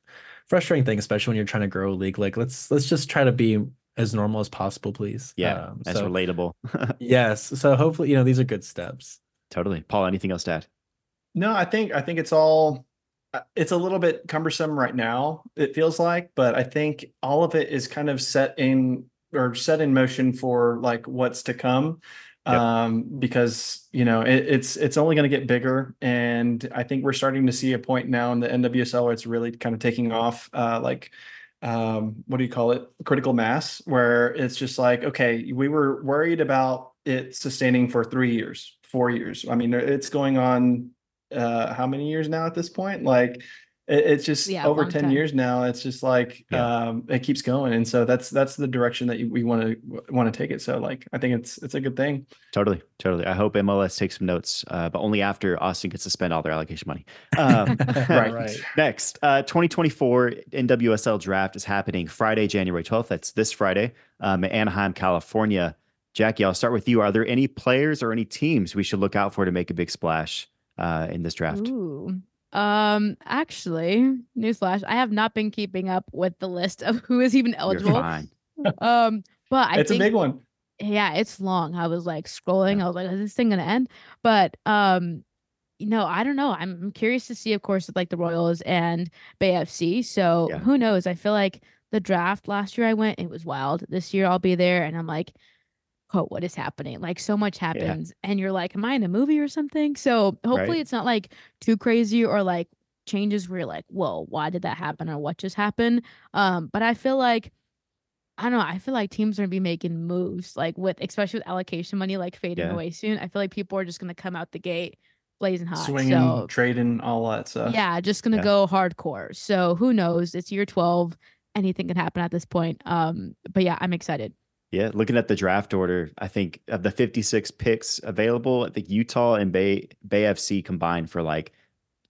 frustrating thing, especially when you're trying to grow a league. Like let's let's just try to be as normal as possible, please.
Yeah.
Um,
That's
so,
relatable. (laughs)
yes. So hopefully, you know, these are good steps.
totally. Paul, anything else to add?
No, I think I think it's all uh, it's a little bit cumbersome right now, it feels like, but I think all of it is kind of set in or set in motion for like what's to come. Um, because you know it, it's it's only going to get bigger, and I think we're starting to see a point now in the NWSL where it's really kind of taking off. Uh, like, um, what do you call it? Critical mass, where it's just like, okay, we were worried about it sustaining for three years, four years. I mean, it's going on uh how many years now at this point like it, it's just
Yeah,
over 10
time.
years now it's just like
Yeah.
um it keeps going and so that's that's the direction that you- we want to want to take it so like i think it's it's a good thing
Totally. Totally. I hope MLS takes some notes, uh, but only after Austin gets to spend all their allocation money. Um, (laughs)
Right.
Next, uh, 2024 NWSL draft is happening Friday, January 12th. That's this Friday um, in Anaheim, California. Jackie, I'll start with you. Are there any players or any teams we should look out for to make a big splash uh, in this draft?
Ooh. Um, actually, newsflash, I have not been keeping up with the list of (laughs) who is even eligible. Um, but I
it's
think
a big one
yeah, it's long. I was like scrolling. I was like, is this thing gonna end? But um, you know, I don't know. I'm, I'm curious to see, of course, with like the Royals and Bay FC. So
Yeah.
who knows? I feel like the draft last year I went, it was wild. This year I'll be there, and I'm like, oh, what is happening? Like so much happens, and you're like, am I in a movie or something? So hopefully
Right.
it's not like too crazy or like changes where you're like, whoa, why did that happen or what just happened? Um, but I feel like I don't know. I feel like teams are gonna be making moves, like with especially with allocation money like fading
Yeah.
away soon. I feel like people are just gonna come out the gate blazing hot.
swinging
so
trading all that stuff
yeah, just gonna
Yeah.
go hardcore. So who knows? It's year twelve. Anything can happen at this point. Um, but yeah, I'm excited.
Yeah, looking at the draft order, I think of the 56 picks available, I think Utah and Bay Bay FC combined for like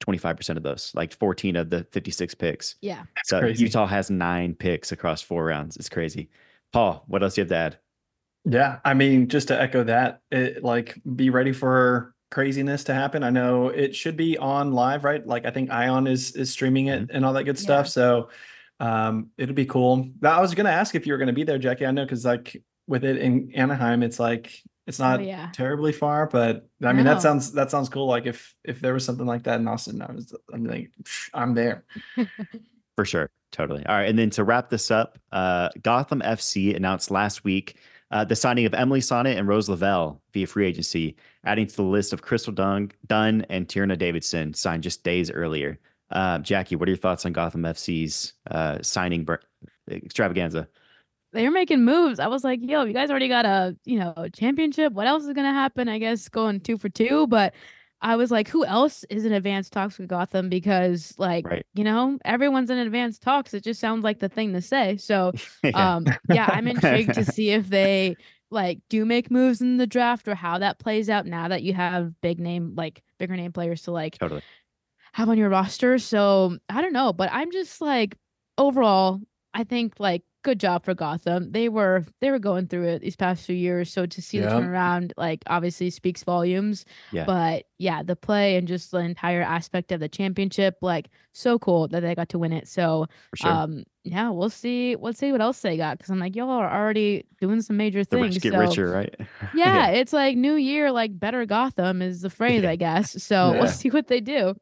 25% of those, like 14 of the 56 picks.
Yeah.
so
crazy.
Utah has nine picks across four rounds. It's crazy. Paul, what else do you have to add?
Yeah, I mean, just to echo that, it like be ready for craziness to happen. I know it should be on live, right? Like I think Ion is is streaming it mm-hmm. and all that good
Yeah.
stuff. So um it'll be cool. Now, I was gonna ask if you were gonna be there, Jackie. I know because like with it in Anaheim, it's like it's not
oh yeah.
terribly far, but I mean that sounds that sounds cool. Like if if there was something like that in Austin, I was I'm like I'm there. (laughs)
For sure. Totally. All right. And then to wrap this up, uh, Gotham FC announced last week uh, the signing of Emily Sonnett and Rose Lavelle via free agency, adding to the list of Crystal Dunn, Dunn and Tierna Davidson signed just days earlier. Uh, Jackie, what are your thoughts on Gotham FC's uh, signing br- extravaganza?
they were making moves. I was like, yo, you guys already got a, you know, championship. What else is gonna happen? I guess going two for two. But I was like, who else is in advanced talks with Gotham? Because like,
Right.
you know, everyone's in advanced talks. It just sounds like the thing to say. So (laughs)
Yeah.
um yeah, I'm (laughs) intrigued to see if they like do make moves in the draft or how that plays out now that you have big name like bigger name players to like
totally.
Have on your roster. So I don't know, but I'm just like overall, I think like good job for Gotham. They were they were going through it these past few years. So to see the turnaround, like obviously speaks volumes.
Yeah.
But yeah, the play and just the entire aspect of the championship, like so cool that they got to win it. So
sure.
um yeah, we'll see. We'll see what else they got. Cause I'm like, y'all are already doing some major
the
things.
get
so
richer, right? (laughs)
yeah, it's like new year, like better Gotham is the phrase,
Yeah.
I guess. So (laughs)
Yeah.
we'll see what they do.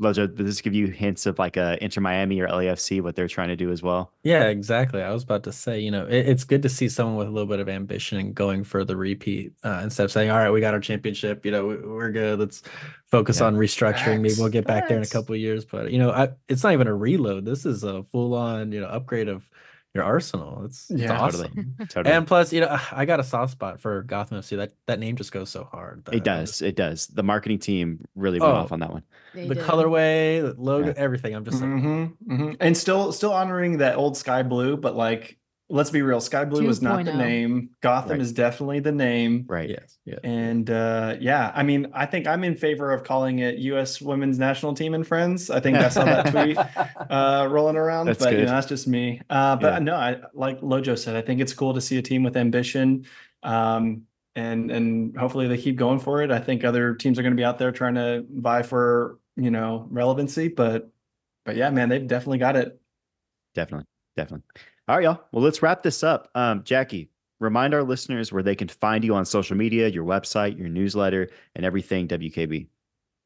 Lojo, does this give you hints of like uh, Inter Miami or LAFC, what they're trying to do as well?
Yeah, exactly. I was about to say, you know, it, it's good to see someone with a little bit of ambition and going for the repeat uh, instead of saying, "All right, we got our championship. You know, we, we're good. Let's focus
Yeah.
on restructuring. Maybe we'll get back there in a couple of years." But you know, I, it's not even a reload. This is a full-on, you know, upgrade of your arsenal. It's, it's
Yeah.
Totally.
awesome. (laughs) (laughs)
Totally.
And plus, you know, I got a soft spot for Gotham FC. That that name just goes so hard.
it does.
just-
It does. The marketing team really went
Oh.
off on that one.
The
did.
colorway, the logo,
Yeah.
everything. I'm just like,
Mm-hmm, hmm And still, still honoring that old sky blue, but like, let's be real, sky blue is not the
2.0.
name. Gotham
Right.
is definitely the name.
Right.
yes, yes.
And uh, yeah, I mean, I think I'm in favor of calling it U.S. Women's National Team and Friends. I think I saw that (laughs) tweet uh, rolling around,
That's
but you
good.
know, that's just me. Uh, but
Yeah.
no, I like Lojo said, I think it's cool to see a team with ambition. Um, and and hopefully they keep going for it. I think other teams are going to be out there trying to vie for you know relevancy, but but yeah, man, they've definitely got it.
Definitely. Definitely. All right, y'all. Well, let's wrap this up. Um, Jackie, remind our listeners where they can find you on social media, your website, your newsletter, and everything WKB.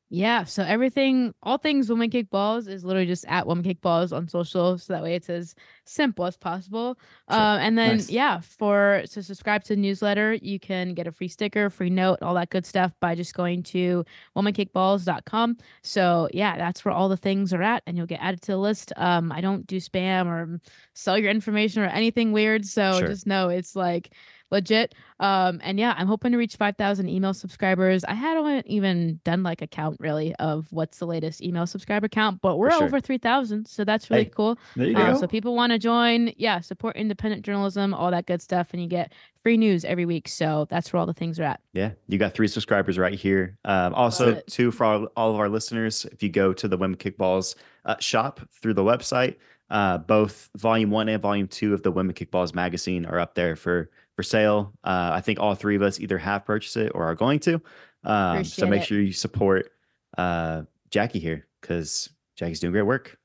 Yeah, so everything, all things woman kick balls is literally just at woman kick balls on social, so that way it's as simple as possible.
Sure.
Um, and then
Nice.
yeah, for to subscribe to the newsletter, you can get a free sticker, free note, all that good stuff by just going to womankickballs.com. So yeah, that's where all the things are at, and you'll get added to the list. Um, I don't do spam or sell your information or anything weird, so
Sure.
just know it's like legit. Um, and yeah, I'm hoping to reach 5,000 email subscribers. I hadn't even done like a count really of what's the latest email subscriber count, but we're
sure.
over 3,000. So that's really
Hey,
cool.
There you
Uh,
go.
so people want to join, yeah, support independent journalism, all that good stuff. And you get free news every week. So that's where all the things are at.
Yeah, you got three subscribers right here. Um, also, too, for all, all of our listeners, if you go to the Women Kick Balls uh, shop through the website, uh, both Volume One and Volume Two of the Women Kick Balls magazine are up there for for sale. Uh, I think all three of us either have purchased it or are going to. Um, so make
it.
sure you support uh, Jackie here because Jackie's doing great work.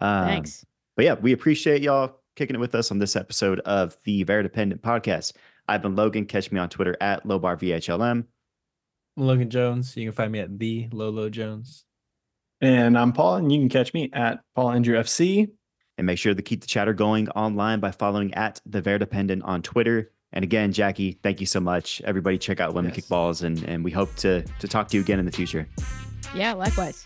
Um,
Thanks.
But yeah, we appreciate y'all kicking it with us on this episode of the Verdependent Podcast. I've been Logan. Catch me on Twitter at LowBarVHLM.
Logan Jones. You can find me at the Lolo Jones.
And I'm Paul, and you can catch me at Paul Andrew FC.
And make sure to keep the chatter going online by following at the Verdependent on Twitter. And again, Jackie, thank you so much. Everybody check out Women
Yes.
Kickballs and, and we hope to to talk to you again in the future.
Yeah, likewise.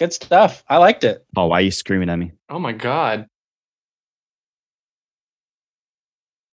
Good stuff. I liked it.
Oh, why are you screaming at me?
Oh my God.